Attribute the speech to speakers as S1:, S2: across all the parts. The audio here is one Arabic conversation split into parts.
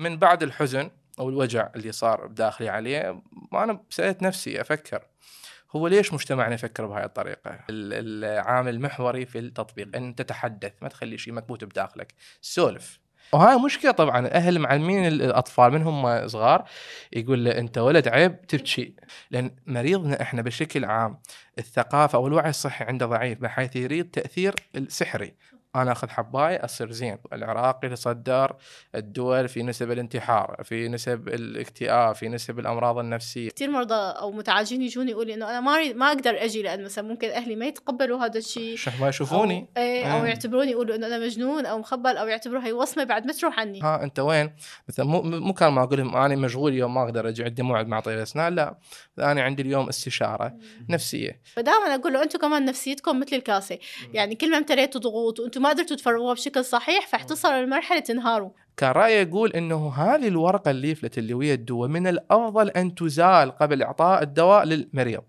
S1: من بعد الحزن أو الوجع اللي صار بداخلي عليه أنا سألت نفسي أفكر هو ليش مجتمعنا يفكر بهاي الطريقة؟ ال- العامل المحوري في التطبيق إن تتحدث ما تخلي شيء مكبوت بداخلك، سولف. وهاي مشكلة طبعا الاهل معلمين الأطفال من هم صغار يقول له أنت ولد عيب تبكي لأن مريضنا إحنا بشكل عام الثقافة أو الوعي الصحي عنده ضعيف بحيث يريد تأثير السحري أنا أخذ حباية أصير زين. العراق يتصدر الدول في نسب الانتحار في نسب الاكتئاب في نسب الأمراض النفسية.
S2: كثير مرضى أو متعالجين يجوني يقولوا إنه أنا ما ما أقدر أجي لأن مثلا ممكن أهلي ما يتقبلوا هذا الشيء.
S1: شو ما يشوفوني؟
S2: أو, إيه أو
S1: آه.
S2: يعتبروني يقولوا إنه أنا مجنون أو مخبل أو يعتبروا هي وصمة بعد ما تروح عني.
S1: ها أنت وين؟ مثلا مو مو كان ما أقول لهم أنا مشغول اليوم ما أقدر أجي عندي موعد مع طبيب أسنان لا. أنا عندي اليوم استشارة نفسية.
S2: فدائما أقول له أنتم كمان نفسيتكم مثل الكاسة. يعني كل ما امتليتوا ضغوط وأنتم ما قدرتوا تفرغوها بشكل صحيح فحتصلوا لمرحله تنهاروا.
S1: كان رايي يقول إنه هذه الورقة الليفلت اللي ويا الدواء من الأفضل أن تزال قبل إعطاء الدواء للمريض.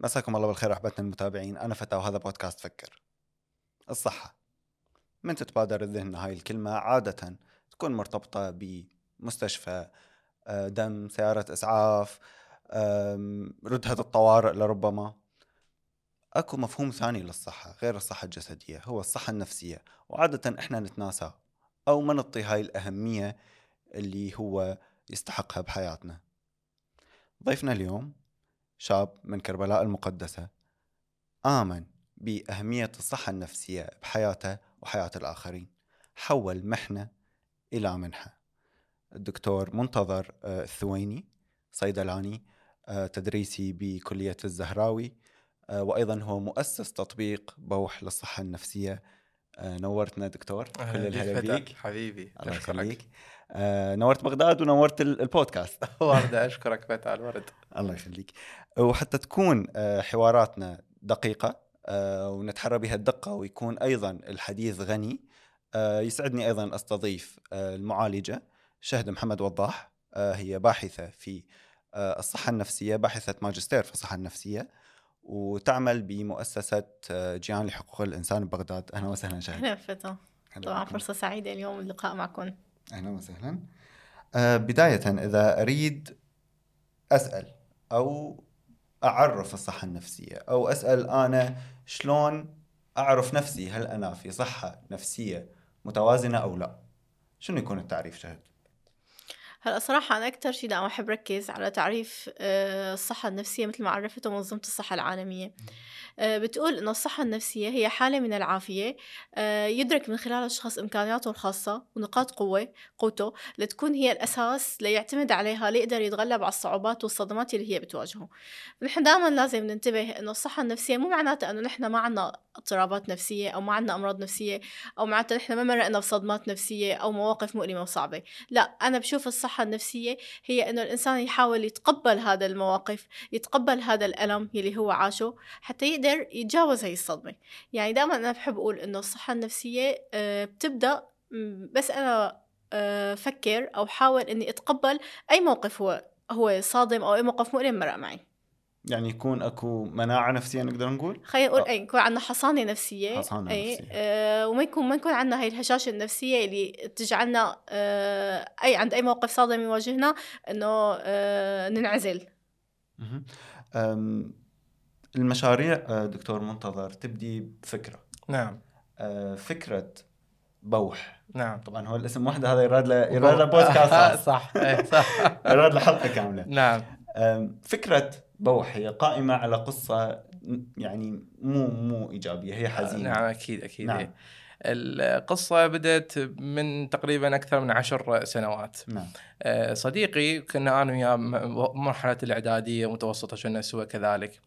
S3: مساكم الله بالخير أحبتنا المتابعين. أنا فتى وهذا بودكاست فكر. الصحة. من تتبادر الذهن هاي الكلمة عادة تكون مرتبطة بمستشفى آه، دم سيارة إسعاف آم، ردهة الطوارئ لربما. أكو مفهوم ثاني للصحة غير الصحة الجسدية هو الصحة النفسية. وعادة إحنا نتناساه أو ما نعطي هاي الأهمية اللي هو يستحقها بحياتنا. ضيفنا اليوم شاب من كربلاء المقدسة آمن بأهمية الصحة النفسية بحياته وحياة الآخرين. حول محنة إلى منحة. الدكتور منتظر آه، الثويني صيدلاني آه، تدريسي بكلية الزهراوي. آه، وأيضا هو مؤسس تطبيق بوح للصحة النفسية. آه، نورتنا دكتور كل الهلا بيك.
S1: حبيبي
S3: الله يخليك. آه، نورت بغداد ونورت ال- البودكاست.
S1: ورده أشكرك فتى الورد.
S3: الله يخليك. وحتى تكون حواراتنا دقيقة آه، ونتحرى بها الدقة ويكون أيضا الحديث غني. يسعدني أيضا أستضيف آه، المعالجة شهد محمد وضاح. هي باحثة في الصحة النفسية باحثة ماجستير في الصحة النفسية. وتعمل بمؤسسة آه، جيان لحقوق الإنسان ببغداد. أهلا وسهلا شهد.
S2: أهلا فتى طبعا. فرصة سعيدة اليوم اللقاء معكم.
S3: أهلا وسهلا. آه، بداية إذا أريد أسأل أو أعرف الصحة النفسية أو أسأل أنا شلون أعرف نفسي؟ هل أنا في صحة نفسية متوازنة أو لا؟ شنو يكون التعريف شهد؟
S2: هلأ صراحة أنا أكثر شيء دائما أحب ركز على تعريف آه، الصحة النفسية مثل ما عرفته منظمة الصحة العالمية. آه، بتقول إنه الصحة النفسية هي حالة من العافية آه، يدرك من خلال الشخص إمكانياته الخاصة ونقاط قوة قوته لتكون هي الأساس ليعتمد عليها ليقدر يتغلب على الصعوبات والصدمات اللي هي بتواجهه. نحن دائما لازم ننتبه إنه الصحة النفسية مو معناتها إنه نحن ما عنا اضطرابات نفسية أو ما عنا أمراض نفسية أو معناتها نحن ما مرقنا بصدمات نفسية أو مواقف مؤلمة وصعبة. لا أنا بشوف الصحة النفسية هي إنه الإنسان يحاول يتقبل هذا المواقف يتقبل هذا الألم يلي هو عاشه حتى يقدر يتجاوز هاي الصدمة. يعني دائما أنا بحب أقول إنه الصحة النفسية آه، بتبدأ بس أنا آه، فكر أو حاول إني أتقبل أي موقف هو هو صادم أو أي موقف مؤلم مرق معي.
S3: يعني يكون أكو مناعة نفسية نقدر نقول؟
S2: خلينا نقول. اي يكون عندنا حصانة نفسية.
S3: حصانة
S2: أي
S3: نفسية.
S2: آه وما يكون ما يكون عندنا هاي الهشاشة النفسية اللي تجعلنا آه اي عند أي موقف صادم يواجهنا إنه آه ننعزل.
S3: المشاريع آه، دكتور منتظر تبدي بفكرة.
S1: نعم.
S3: آه، فكرة بوح.
S1: نعم.
S3: طبعا هو الاسم وحده هذا يراد له يراد له بودكاست.
S1: صح. إيه، صح.
S3: يراد له حلقة كاملة.
S1: نعم.
S3: أم، فكرة بوح هي قائمة على قصة يعني مو مو إيجابية هي حزينة.
S1: نعم أكيد أكيد.
S3: نعم.
S1: القصة بدأت من تقريبا أكثر من عشر سنوات.
S3: نعم.
S1: آه، صديقي كنا أنا وياه مرحلة الإعدادية متوسطة كنا سوا كذلك.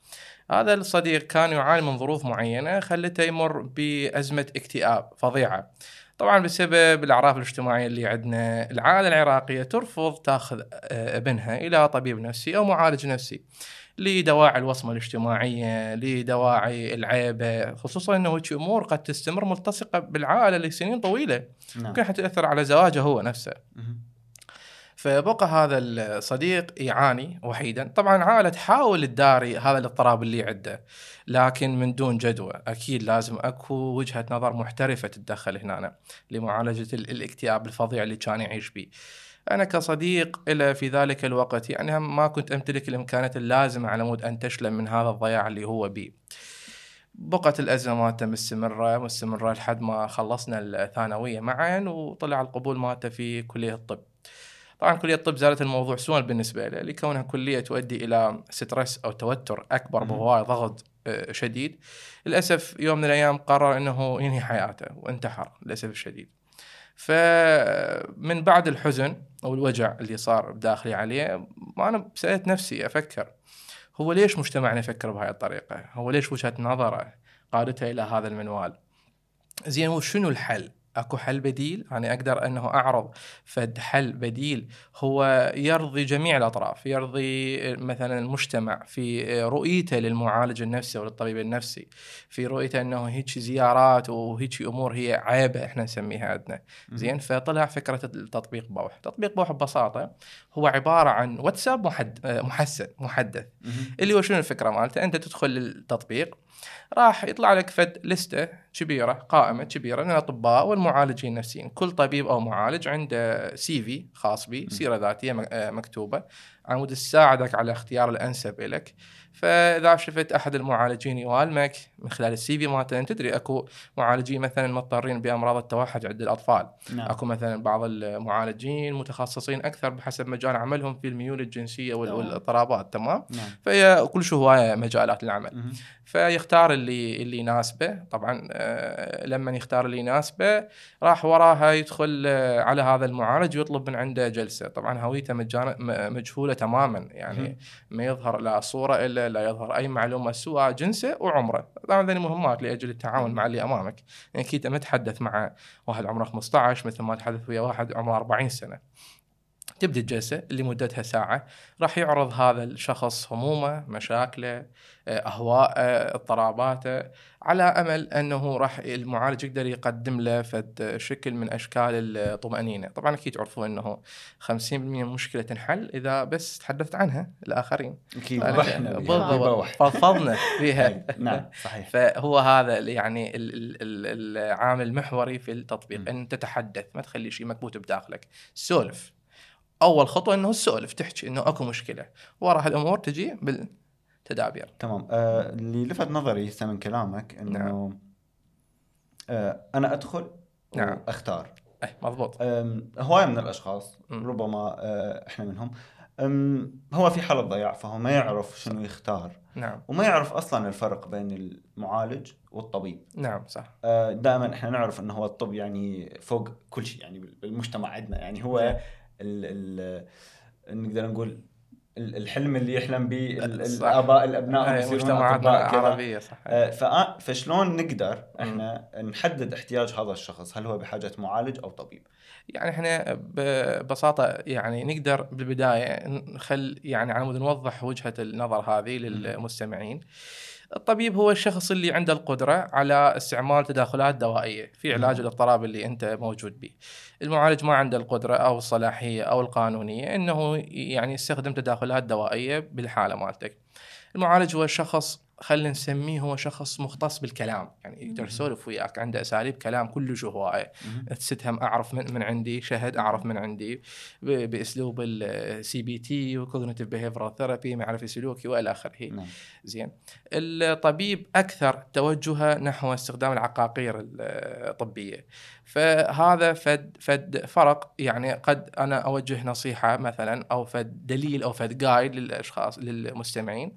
S1: هذا الصديق كان يعاني من ظروف معينة خلته يمر بأزمة اكتئاب فظيعة. طبعا بسبب الأعراف الاجتماعية اللي عندنا العائلة العراقية ترفض تاخذ آه، ابنها إلى طبيب نفسي أو معالج نفسي. لدواعي الوصمة الاجتماعية لدواعي العيبة خصوصا أنه هيك أمور قد تستمر ملتصقة بالعائلة لسنين طويلة.
S3: نعم.
S1: ممكن حتى تأثر على زواجه هو نفسه. فبقى هذا الصديق يعاني وحيدا. طبعا عائلة تحاول تداري هذا الاضطراب اللي عنده لكن من دون جدوى. أكيد لازم أكو وجهة نظر محترفة تتدخل هنا لمعالجة الاكتئاب الفظيع اللي كان يعيش به. أنا كصديق له في ذلك الوقت يعني ما كنت أمتلك الامكانات اللازمة على مود أنتشله من هذا الضياع اللي هو بيه بقت الأزمة مالته مستمرة مستمرة لحد ما خلصنا الثانوية معا وطلع القبول مالته في كلية الطب. طبعا كلية الطب زادت الموضوع سوءا بالنسبة له لكونها كلية تؤدي إلى stress أو توتر أكبر بهواي ضغط آه، شديد. للأسف يوم من الأيام قرر أنه ينهي حياته وانتحر للأسف الشديد. فمن بعد الحزن أو الوجع اللي صار بداخلي عليه أنا سألت نفسي أفكر هو ليش مجتمعنا يفكر بهاي الطريقة؟ هو ليش وجهة نظرة قادته إلى هذا المنوال؟ زين وشنو الحل؟ أكو حل بديل يعني أقدر أنه أعرض. فد حل بديل هو يرضي جميع الأطراف يرضي مثلا المجتمع في رؤيته للمعالج النفسي أو للطبيب النفسي في رؤيته أنه هيك زيارات وهيك أمور هي عيبة إحنا نسميها عندنا. زين؟ فطلع فكرة التطبيق بوح. تطبيق بوح ببساطة هو عبارة عن واتساب محد محسن محدث. اللي هو شنو الفكرة مالته؟ أنت تدخل التطبيق راح يطلع لك فد لستة كبيرة قائمة كبيرة من الأطباء والمعالجين النفسيين، كل طبيب أو معالج عنده سي في خاص به، سيرة ذاتية آه، مكتوبه عمود تساعدك على اختيار الأنسب لك. فإذا شفت أحد المعالجين يوالمك من خلال السي في مالته تدري أكو معالجين مثلا مضطرين بأمراض التوحد عند الأطفال نعم. أكو مثلا بعض المعالجين متخصصين أكثر بحسب مجال عملهم في الميول الجنسية والاضطرابات تمام نعم. فهي كل شو هواية مجالات العمل مم. فيختار اللي اللي يناسبه طبعا آه، لما يختار اللي يناسبه راح وراها يدخل آه، على هذا المعالج ويطلب من عنده جلسة طبعا هويته مجهولة تماما يعني ما يظهر لا صورة إلا لا يظهر أي معلومة سوى جنسه وعمره. طبعا هذه مهمات لأجل التعاون مع اللي أمامك. يعني أكيد ما تحدث مع واحد عمره 15 مثل ما تحدث ويا واحد عمره 40 سنة. تبدأ الجلسه اللي مدتها ساعة. راح يعرض هذا الشخص همومه مشاكله اهواءه اضطراباته. على أمل أنه راح المعالج يقدر يقدم له فد شكل من أشكال الطمأنينة. طبعا أكيد تعرفوا أنه 50% من المشكلة تنحل إذا بس تحدثت عنها الآخرين.
S3: أكيد.
S1: بالضبط فضفضنا فيها.
S3: نعم صحيح.
S1: فهو هذا يعني العامل المحوري في التطبيق أن تتحدث ما تخلي شيء مكبوت بداخلك. سولف. أول خطوة إنه السؤال تحكي إنه أكو مشكلة. وراها الأمور تجي بالتدابير
S3: تمام. آه اللي لفت نظري من كلامك إنه نعم. آه أنا أدخل نعم. اختار
S1: اي مضبوط.
S3: هواية من الأشخاص م. ربما آه إحنا منهم. هو في حالة ضياع فهو ما يعرف شنو يختار.
S1: نعم.
S3: وما يعرف أصلا الفرق بين المعالج والطبيب.
S1: نعم صح.
S3: آه، دائما إحنا نعرف إنه هو الطب يعني فوق كل شيء يعني بالمجتمع عندنا. يعني هو نعم. ال ال نقدر نقول الحلم اللي يحلم به الآباء الأبناء
S1: مجتمعاتنا العربيه صح.
S3: آه، فشلون نقدر إحنا نحدد احتياج هذا الشخص؟ هل هو بحاجة معالج أو طبيب؟
S1: يعني إحنا ببساطة يعني نقدر بالبداية نخل يعني على مود نوضح وجهة النظر هذه للمستمعين. الطبيب هو الشخص اللي عنده القدرة على استعمال تداخلات دوائية في علاج الاضطراب اللي أنت موجود به. المعالج ما عنده القدرة أو الصلاحية أو القانونية أنه يعني يستخدم تداخلات دوائية بالحالة مالتك. المعالج هو الشخص خلينا نسميه هو شخص مختص بالكلام. يعني يقدر يسولف وياك عنده أساليب كلام كلش هوايه تستفهم أعرف من, من عندي شهد أعرف من عندي. بأسلوب ال CBT و cognitive behavioral therapy معرفي سلوكي وإلى آخره. نعم. زين. الطبيب أكثر توجهه نحو استخدام العقاقير الطبية. فهذا فد فد فرق. يعني قد أنا أوجه نصيحة مثلا أو فد دليل أو فد guide للأشخاص للمستمعين.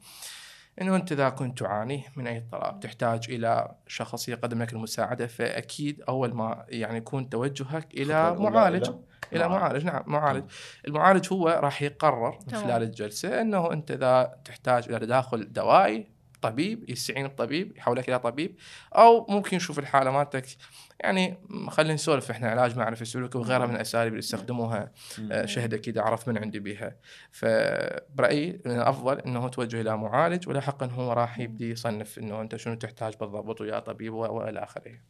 S1: إنه أنت إذا كنت تعاني من أي اضطراب تحتاج إلى شخص يقدم لك المساعدة فأكيد أول ما يعني يكون توجهك إلى معالج. إلى معالج. نعم معالج. المعالج هو راح يقرر من خلال الجلسة إنه أنت إذا تحتاج إلى تداخل دوائي طبيب يستعين بطبيب يحولك إلى طبيب أو ممكن يشوف الحالة مالتك يعني خلينا نسولف إحنا علاج معرفي سلوكي وغيرها من الاساليب اللي يستخدموها آه، شهد أكيد اعرف من عندي بها فبرايي من الأفضل إنه توجه إلى معالج ولاحقا هو راح يبدي يصنف إنه أنت شنو تحتاج بالضبط ويا طبيب وإلى آخره.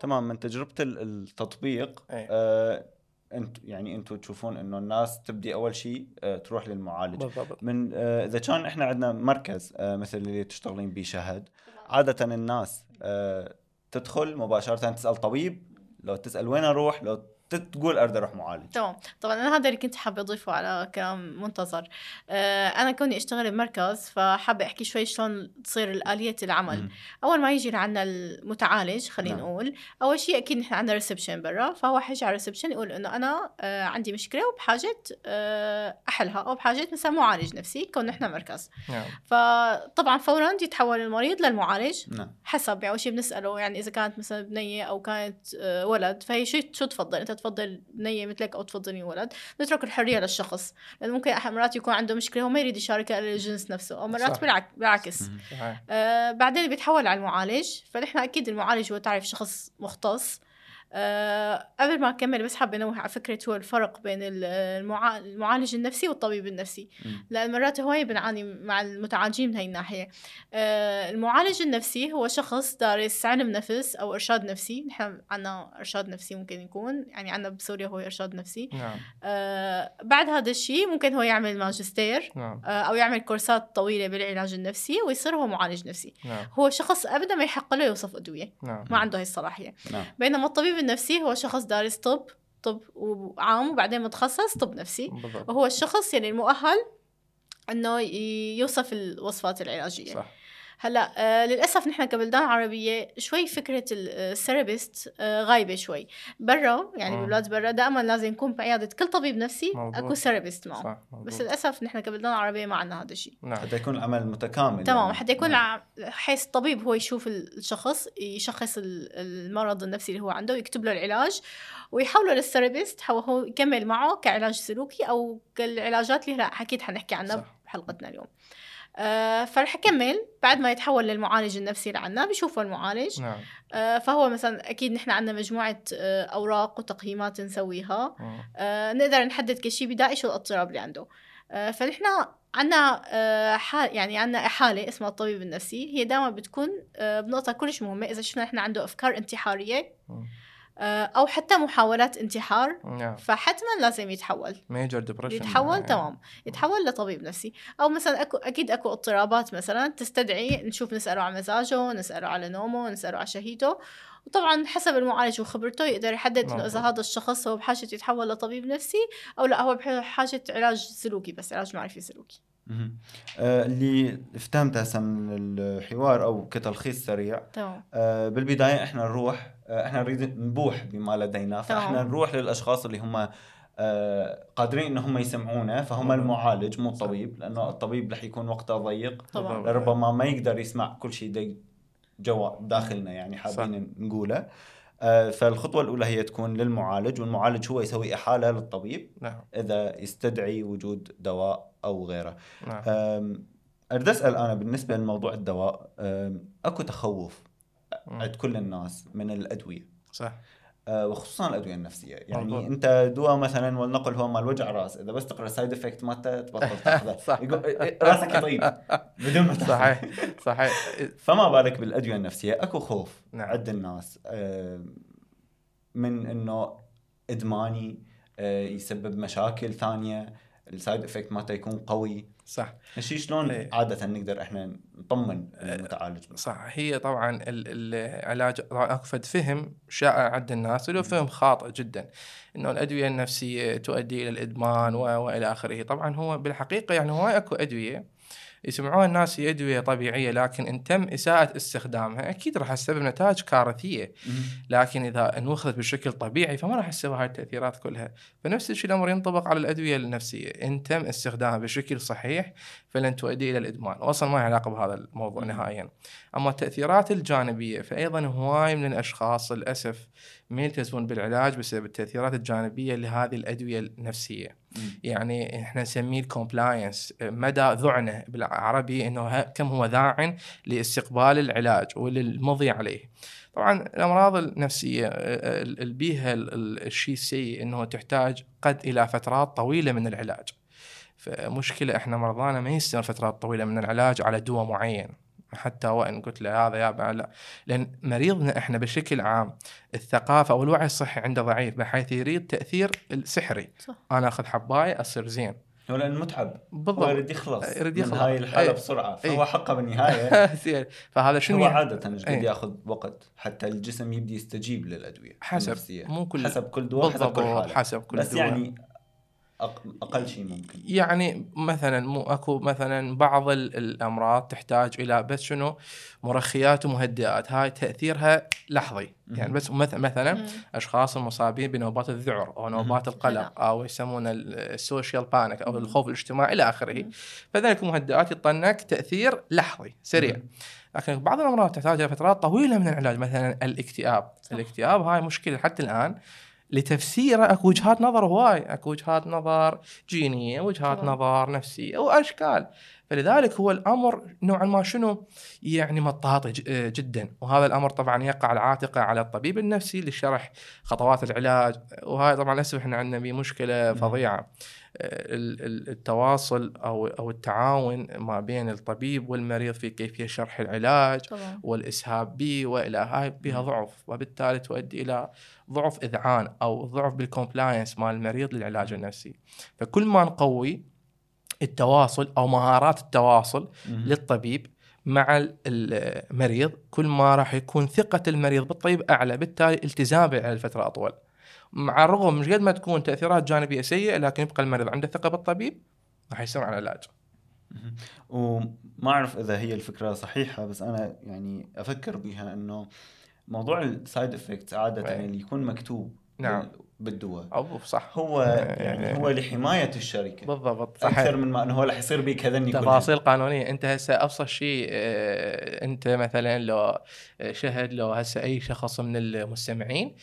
S3: تمام. من تجربة التطبيق آه أنت يعني أنتم تشوفون إنه الناس تبدي أول شيء آه، تروح للمعالج.
S1: بالضبط.
S3: من آه، إذا كان إحنا عندنا مركز مثل اللي تشتغلين به شهد عادة الناس تدخل مباشرة تسأل طبيب لو تسأل وين أروح لو تقول اريد أروح معالج.
S2: تمام. طبعا أنا هذا اللي كنت حابة أضيفه على كلام منتظر. آه أنا كوني أشتغل بمركز فحابة أحكي شوي شلون تصير آلية العمل.
S3: مم.
S2: أول ما يجي لعنا المتعالج خلينا
S3: نعم.
S2: نقول أول شيء أكيد نحن عندنا reception برا فهو حيجي على ال reception يقول إنه أنا آه عندي مشكلة وبحاجة آه أحلها أو بحاجة مثلا معالج نفسي كون نحن مركز.
S1: نعم.
S2: فطبعا فورا يتحول المريض للمعالج.
S3: نعم.
S2: حسب يعني أول شيء بنسأله يعني إذا كانت مثلا بنية أو كانت آه، ولد فهي شو تفضل؟ أنت تفضل بنيه مثلك أو تفضلي ولد نترك الحرية للشخص. لأنه ممكن مرات يكون عنده مشكلة وما يريد يشاركها إلا الجنس نفسه أو مرات
S1: صح.
S2: بالعكس. آه بعدين بيتحول على المعالج فنحن أكيد المعالج هو تعرف شخص مختص. آه قبل ما أكمل بس حابة أنوه على فكرة هو الفرق بين ال- المعا- المعالج النفسي والطبيب النفسي. لأن مرات هواي بنعاني مع المتعالجين من هاي الناحية. آه المعالج النفسي هو شخص دارس علم نفس أو إرشاد نفسي. نحن عنا إرشاد نفسي ممكن يكون. يعني عنا بسوريا هو إرشاد نفسي.
S1: نعم.
S2: آه بعد هذا الشيء ممكن هو يعمل ماجستير.
S1: نعم.
S2: أو يعمل كورسات طويلة بالعلاج النفسي ويصير هو معالج نفسي.
S1: نعم.
S2: هو شخص ابدا ما يحق له يوصف أدوية.
S1: نعم.
S2: ما عنده هاي الصلاحية.
S3: نعم.
S2: بينما الطبيب النفسي هو شخص دارس طب طب وعام وبعدين متخصص طب نفسي.
S1: بالضبط.
S2: وهو الشخص يعني المؤهل إنه يوصف الوصفات العلاجية.
S1: صح.
S2: هلا آه للأسف نحن كبلدان عربية شوي فكرة ال- ال therapist آه غايبة شوي برا يعني
S1: مم.
S2: ببلاد برا دائما لازم يكون بعياده كل طبيب نفسي. أكو therapist معه
S1: صح
S2: بس. للأسف نحن كبلدان عربية ما عندنا هذا الشيء
S1: نعم
S3: حتى يكون العمل متكامل
S2: تمام
S3: يعني.
S2: حتى يكون
S3: نعم.
S2: حيث الطبيب هو يشوف ال- الشخص يشخص ال- المرض النفسي اللي هو عنده ويكتب له العلاج ويحوله للثيرابيست هو هو يكمل معه كعلاج سلوكي أو كالعلاجات اللي هلا أكيد حنحكي عنها
S1: صح.
S2: بحلقتنا اليوم آه فرح اكمل بعد ما يتحول للمعالج النفسي اللي عنا بيشوفه المعالج.
S1: نعم.
S2: آه فهو مثلا أكيد نحن عندنا مجموعة آه أوراق وتقييمات نسويها. آه، نقدر نحدد كل شيء بدائي شو الاضطراب اللي عنده. آه، فنحن عنا آه، حال يعني عنا حالة اسمها الطبيب النفسي. هي دائما بتكون آه، بنقطة كلش مهمة إذا شفنا نحن عنده أفكار انتحارية.
S1: مم.
S2: آه، أو حتى محاولات انتحار.
S1: نعم.
S2: فحتما لازم يتحول.
S1: major depression
S2: يتحول تمام. يتحول لطبيب نفسي. أو مثلا اكو أكيد أكو اضطرابات مثلا تستدعي نشوف نسأله على مزاجه نسأله على نومه نسأله على شهيته وطبعا حسب المعالج وخبرته يقدر يحدد إنه
S1: إذا.
S2: هذا الشخص هو بحاجة يتحول لطبيب نفسي أو لا هو بحاجة علاج سلوكي بس علاج معرفي سلوكي.
S3: آه، اللي فهمته هسه من الحوار أو كتلخيص سريع.
S2: تمام.
S3: آه، بالبداية إحنا نروح إحنا نريد نبوح بما لدينا.
S2: فإحنا.
S3: نروح للأشخاص اللي هم آه، قادرين إن هم يسمعونا فهم. المعالج مو الطبيب لأنه الطبيب رح يكون وقته ضيق.
S2: طبعا.
S3: ربما ما يقدر يسمع كل شيء دي جوا داخلنا يعني حابين نقوله. آه، فالخطوة الأولى هي تكون للمعالج والمعالج هو يسوي إحالة للطبيب
S1: نعم.
S3: إذا يستدعي وجود دواء أو غيره.
S1: نعم.
S3: أم، أريد أسأل أنا بالنسبة لموضوع الدواء أم، أكو تخوف. عند كل الناس من الأدوية.
S1: صح.
S3: أه، وخصوصا الأدوية النفسية. يعني
S1: مظبوط.
S3: أنت دواء مثلا ولنقل هو مال وجع راس إذا بس تقرأ ال side effect مالته تبطل تأخذه. إيه، راسك يطيب. بدون ما.
S1: صحيح صحيح.
S3: فما بالك بالأدوية النفسية. أكو خوف
S1: نعم.
S3: عند الناس أم، من إنه إدماني أه، يسبب مشاكل ثانية. ال side effect مالته يكون قوي.
S1: صح.
S3: هالشيء شلون
S1: إيه.
S3: عادة نقدر إحنا نطمن المتعالج؟
S1: صح. هي طبعا ال- العلاج فد فهم شائع عند الناس هو فهم خاطئ جدا. إنه الأدوية النفسية تؤدي إلى الإدمان وإلى آخره. طبعا هو بالحقيقة يعني هواي أكو أدوية يسمعوها الناس هي ادويه طبيعية لكن إن تم إساءة استخدامها أكيد راح تسبب نتائج كارثية. لكن إذا انوخذت بشكل طبيعي فما راح تسوي هاي التأثيرات كلها. فنفس الشيء الأمر ينطبق على الأدوية النفسية. إن تم استخدامها بشكل صحيح فلن تؤدي إلى الإدمان. واصلا ما له علاقة بهذا الموضوع. نهائيا. أما التأثيرات الجانبية فايضا هواي من الأشخاص للأسف ما يلتزمون بالعلاج بسبب التأثيرات الجانبية لهذه الأدوية النفسية يعني إحنا نسميه ال compliance مدى إذعانه بالعربي إنه كم هو ذاعن لاستقبال العلاج وللمضي عليه. طبعا الأمراض النفسية آه، ال- ال- بيها ال- ال- الشيء السيء إنه تحتاج قد إلى فترات طويلة من العلاج. فمشكلة إحنا مرضانا ما يستمر فترات طويلة من العلاج على دواء معين. حتى وإن قلت له هذا يا لا لأن مريضنا إحنا بشكل عام الثقافة أو الوعي الصحي عنده ضعيف بحيث يريد تأثير السحري
S2: صح.
S1: أنا أخذ حباية أصير زين
S3: هو لأنه متعب
S1: بالضبط
S3: يريد يخلص
S1: يريد
S3: من
S1: يخلص.
S3: هاي الحالة
S1: أي.
S3: بسرعة
S1: أي.
S3: فهو حقه
S1: بالنهاية فهذا شنو
S3: هو
S1: يعني؟
S3: عادة إيش قد
S1: أي.
S3: ياخذ وقت حتى الجسم يبدي يستجيب للأدوية
S1: حسب
S3: النفسية
S1: مو كل
S3: حسب كل دواء حسب كل حالة
S1: حسب كل
S3: بس
S1: دواء.
S3: يعني. أقل شيء ممكن
S1: يعني مثلا مو أكو مثلا بعض ال- الأمراض تحتاج إلى بس شنو مرخيات ومهدئات هاي تأثيرها لحظي يعني. بس مث- مثلا. أشخاص المصابين بنوبات الذعر أو نوبات القلق أو يسمونه ال social panic
S2: أو.
S1: الخوف الاجتماعي إلى
S2: آخره.
S1: فذلك المهدئات يطنك تأثير لحظي سريع. لكن بعض الأمراض تحتاج إلى فترات طويلة من العلاج مثلا الاكتئاب
S2: صح.
S1: الاكتئاب هاي مشكلة حتى الآن لتفسيره أكو وجهات نظر هواي أكو وجهات نظر جينية وجهات. نظر نفسية وأشكال فلذلك هو الأمر نوعا ما شنو يعني مطاطي آه جدا. وهذا الأمر طبعا يقع العاتقه على الطبيب النفسي لشرح خطوات العلاج. وهاي طبعا للاسف إحنا عندنا به مشكله
S3: مم.
S1: فظيعة. آه، ال- ال- التواصل أو أو التعاون ما بين الطبيب والمريض في كيفية شرح العلاج
S2: طبعا.
S1: والإسهاب به وإلى هاي بها
S3: مم.
S1: ضعف. وبالتالي تؤدي إلى ضعف إذعان أو ضعف بالكومبلاينس مال المريض للعلاج النفسي. فكل ما نقوي التواصل أو مهارات التواصل
S3: مهم.
S1: للطبيب مع ال- المريض كل ما راح يكون ثقة المريض بالطبيب أعلى بالتالي التزامه على الفترة أطول مع الرغم مش قد ما تكون تأثيرات جانبية سيئة لكن يبقى المريض عنده ثقة بالطبيب راح يستمر على العلاج
S3: مهم. وما أعرف إذا هي الفكرة صحيحة بس أنا يعني أفكر بها إنه موضوع ال side effect عادة
S1: أي.
S3: اللي يكون مكتوب
S1: نعم.
S3: بال- بالدواء.
S1: أو صح.
S3: هو
S1: يعني-
S3: يعني هو لحماية الشركة.
S1: بالضبط صح
S3: أكثر من ما إنه هو رح يصير بيك هذني.
S1: تفاصيل قانونية. أنت هسه أبسط شيء آه، أنت مثلا لو آه، شهد لو هسه أي شخص من المستمعين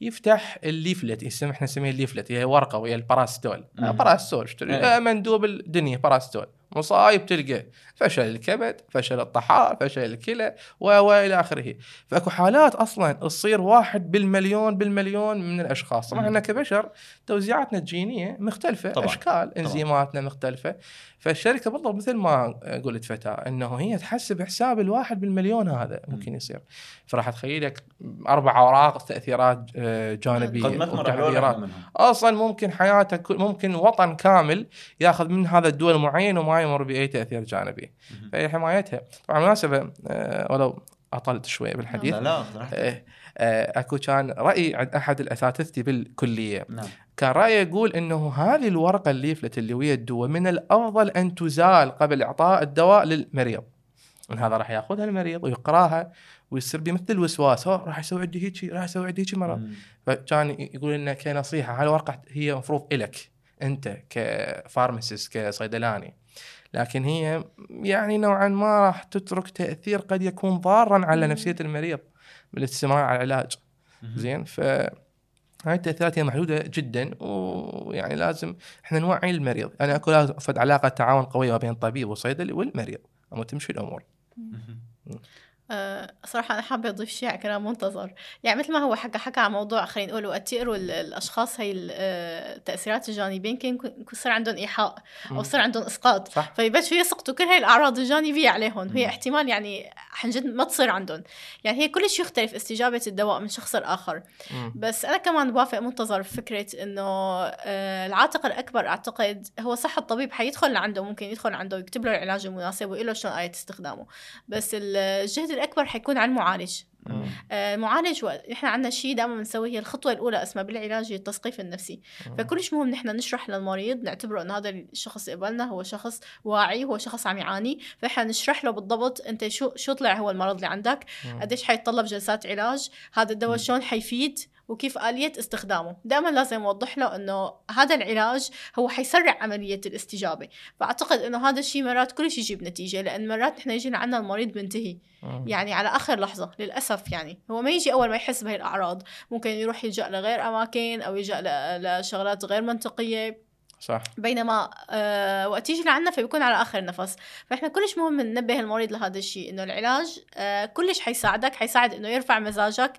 S1: يفتح ال leaflet يسمى إحنا نسميها ال leaflet هي ورقة وهي الباراستول آه،. باراستول اشتري
S3: إيه.
S1: مندوب الدنيا باراستول مصايب تلقى فشل الكبد فشل الطحال فشل الكلى و و إلى آخره فأكو حالات أصلا تصير واحد بالمليون بالمليون من الأشخاص طبعا. إحنا كبشر توزيعاتنا الجينية مختلفة
S3: طبعاً.
S1: أشكال إنزيماتنا مختلفة فالشركة بالضبط مثل ما قلت فتاة إنه هي تحسب حساب الواحد بالمليون هذا ممكن يصير. فراح تخيل لك أربع أوراق تأثيرات آه،
S3: جانبية منهم.
S1: أصلا ممكن حياته كل- ممكن وطن كامل ياخذ من هذا الدول معين وما يمر بأي تأثير جانبي. فهي حمايتها. طبعا بالمناسبة آه، ولو أطلت شوي بالحديث.
S3: لا لا
S1: آه، أكو كان رأي عند أحد الاساتذتي بالكلية.
S3: نعم.
S1: كان رايه يقول إنه هذه الورقة الليفلت اللي ويا الدواء من الأفضل أن تزال قبل إعطاء الدواء للمريض إن هذا راح يأخذها المريض ويقراها ويصير بمثل الوسواس هو راح يسوي عندي هيك راح يسوي عندي هيك مرض. فكان يقول لنا كنصيحة هاي الورقة هي مفروض إلك أنت كفارماسيست كصيدلاني لكن هي يعني نوعا ما راح تترك تأثير قد يكون ضارا على. نفسية المريض بالاستمرار على العلاج. زين ف هاي التأثيرات هي محدودة جدا ويعني لازم إحنا نوعي المريض. أنا اكو لازم علاقة تعاون قوية ما بين الطبيب والصيدلي والمريض أما تمشي
S3: الأمور.
S2: أه صراحة أنا حابة أضيف شيء على كلام منتظر. يعني مثل ما هو حكى حكى عن موضوع خلينا نقول وقت يقروا ال- الأشخاص هي ال- آه، التأثيرات الجانبية يمكن يكون يصير عندهم إيحاء أو. يصير عندهم إسقاط.
S1: صح.
S2: فيبلشوا يسقطوا كل هاي الأعراض الجانبية عليهم. هي
S3: مم.
S2: احتمال يعني عن جد ما تصير عندهم. يعني هي كلش يختلف استجابة الدواء من شخص لآخر. بس أنا كمان بوافق منتظر بفكرة إنه آه، العاتق الأكبر أعتقد هو صح الطبيب حيدخل لعنده ممكن يدخل عنده ويكتب له العلاج المناسب ويقول له شلون آية استخدامه. بس الجهد الأكبر حيكون على المعالج
S1: مم.
S2: آه، المعالج و... نحن عندنا شيء دائما بنسويه هي الخطوة الأولى اسمها بالعلاج التثقيف النفسي فكلش مهم نحن نشرح للمريض نعتبره إنه هذا الشخص قبلنا هو شخص واعي هو شخص عم يعاني فإحنا نشرح له بالضبط أنت شو شو طلع هو المرض اللي عندك. قديش حيتطلب جلسات علاج هذا الدواء. شلون حيفيد وكيف آلية استخدامه. دائما لازم نوضح له إنه هذا العلاج هو حيسرع عملية الاستجابة. فأعتقد إنه هذا الشيء مرات كلش يجيب نتيجة لأن مرات نحن يجي عنا المريض بنتهي
S1: مم.
S2: يعني على آخر لحظة للأسف يعني. هو ما يجي أول ما يحس بهي الأعراض. ممكن يروح يلجأ لغير أماكن أو يلجأ ل- لشغلات غير منطقية.
S1: صح.
S2: بينما آه وقت يجي لعنا فبيكون على آخر نفس. فإحنا كلش مهم ننبه المريض لهذا الشيء إنه العلاج آه كلش حيساعدك حيساعد إنه يرفع مزاجك. آه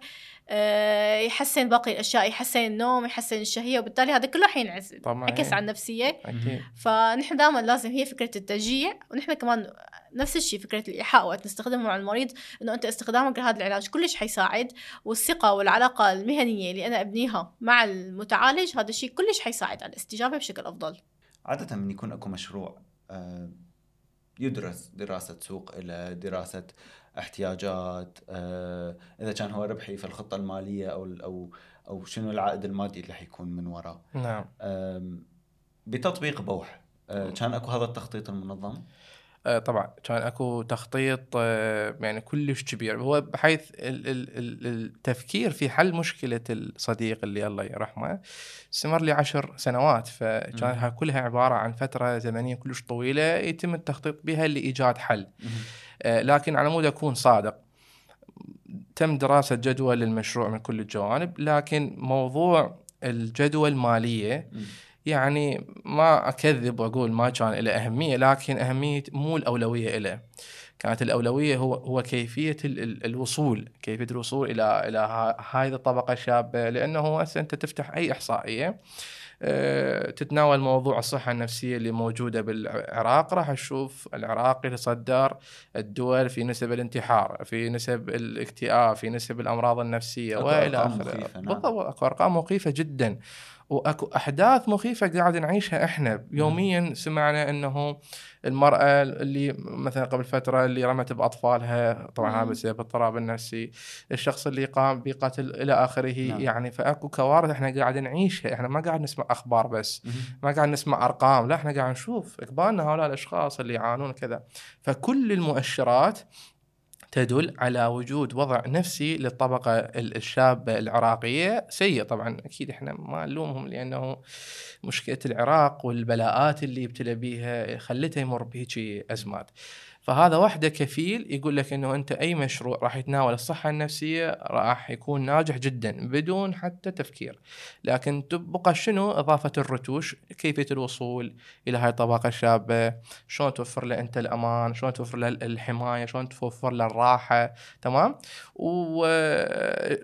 S2: يحسن باقي الأشياء يحسن النوم يحسن الشهية وبالتالي هذا كله حينعكس
S1: طبعا
S2: عكس
S1: إيه.
S2: على النفسية.
S1: أكيد.
S2: فنحن دائما لازم هي فكرة التشجيع ونحن كمان نفس الشيء فكرة الإيحاء وقت نستخدمه مع المريض إنه أنت استخدامك لهذا العلاج كلش حيساعد والثقة والعلاقة المهنية اللي أنا أبنيها مع المتعالج هذا الشيء كلش حيساعد على الاستجابة بشكل أفضل.
S3: عادة من يكون أكو مشروع آه، يدرس دراسة سوق إلى دراسة احتياجات آه، إذا كان هو ربحي في الخطة المالية أو أو أو شنو العائد المادي اللي حيكون من وراه.
S1: نعم.
S3: بتطبيق بوح آه، كان أكو هذا التخطيط المنظم؟
S1: آه، طبعا. كان أكو تخطيط يعني كلش كبير. هو بحيث ال- ال- ال- التفكير في حل مشكلة الصديق اللي الله يرحمه استمر لي عشر سنوات فكانت كلها عبارة عن فترة زمنية كلش طويلة يتم التخطيط بها لإيجاد حل. لكن على مود أكون صادق تم دراسة جدول للمشروع من كل الجوانب لكن موضوع الجدوى الماليه. يعني ما أكذب وأقول ما كان له أهمية لكن أهمية مو الأولوية له كانت الأولوية هو هو كيفية ال- ال- الوصول كيفية الوصول إلى إلى هذه الطبقة الشابة لأنه هسه أنت تفتح أي إحصائية آه، تتناول موضوع الصحة النفسية اللي موجودة بالعراق. راح تشوف العراق يتصدر الدول في نسب الانتحار في نسب الاكتئاب في نسب الأمراض النفسية وإلى آخره.
S3: نعم.
S1: بالضبط أرقام مخيفة جدا. وأكو أحداث مخيفة قاعد نعيشها إحنا يوميا سمعنا إنه المرأة اللي مثلا قبل فترة اللي رمت بأطفالها طبعا هذا
S2: مم.
S1: بسبب الاضطراب النفسي الشخص اللي قام بقتل إلى آخره
S3: نعم.
S1: يعني فأكو كوارث إحنا قاعد نعيشها إحنا ما قاعد نسمع أخبار بس
S3: مهم.
S1: ما قاعد نسمع أرقام لا إحنا قاعد نشوف اقبالنا هؤلاء الأشخاص اللي يعانون كذا فكل المؤشرات تدل على وجود وضع نفسي للطبقة ال- الشابة العراقية سيء طبعا أكيد إحنا ما نلومهم لأنه مشكلة العراق والبلاءات اللي ابتلى بيها خلته يمر بهيجي أزمات. فهذا وحده كفيل يقول لك إنه أنت أي مشروع راح يتناول الصحة النفسية راح يكون ناجح جدا بدون حتى تفكير. لكن تبقى شنو؟ إضافة الرتوش كيفية الوصول إلى هاي الطبقة الشابة شلون توفر له أنت الأمان شلون توفر له الحماية شلون توفر له الراحة تمام.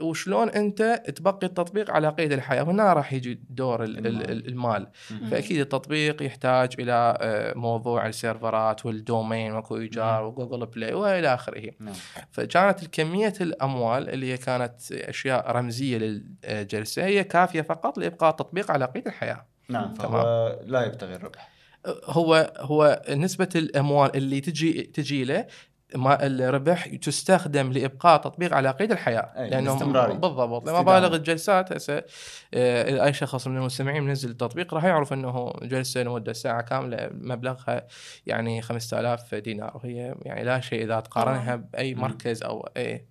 S1: وشلون أنت تبقي التطبيق على قيد الحياة. هنا راح يجي دور ال- ال-
S3: المال.
S1: فأكيد التطبيق يحتاج إلى آه، موضوع ال server ات وال domain واكو ايجار
S3: مم.
S1: وجوجل بلاي وإلى آخره.
S3: نعم.
S1: فكانت الكميه الأموال اللي هي كانت أشياء رمزية للجلسة هي كافية فقط لإبقاء التطبيق على قيد الحياة.
S3: نعم فهو لا يبتغي الربح.
S1: هو هو نسبة الأموال اللي تجي تجي له ما الربح تستخدم لإبقاء تطبيق على قيد الحياة.
S3: لأنه.
S1: بالضبط. لما. بالغ الجلسات هسه آه، أي شخص من المستمعين منزل التطبيق راح يعرف إنه جلسة لمدة ساعة كاملة مبلغها يعني 5000 دينار. وهي يعني لا شيء إذا تقارنها بأي
S3: مم.
S1: مركز أو اي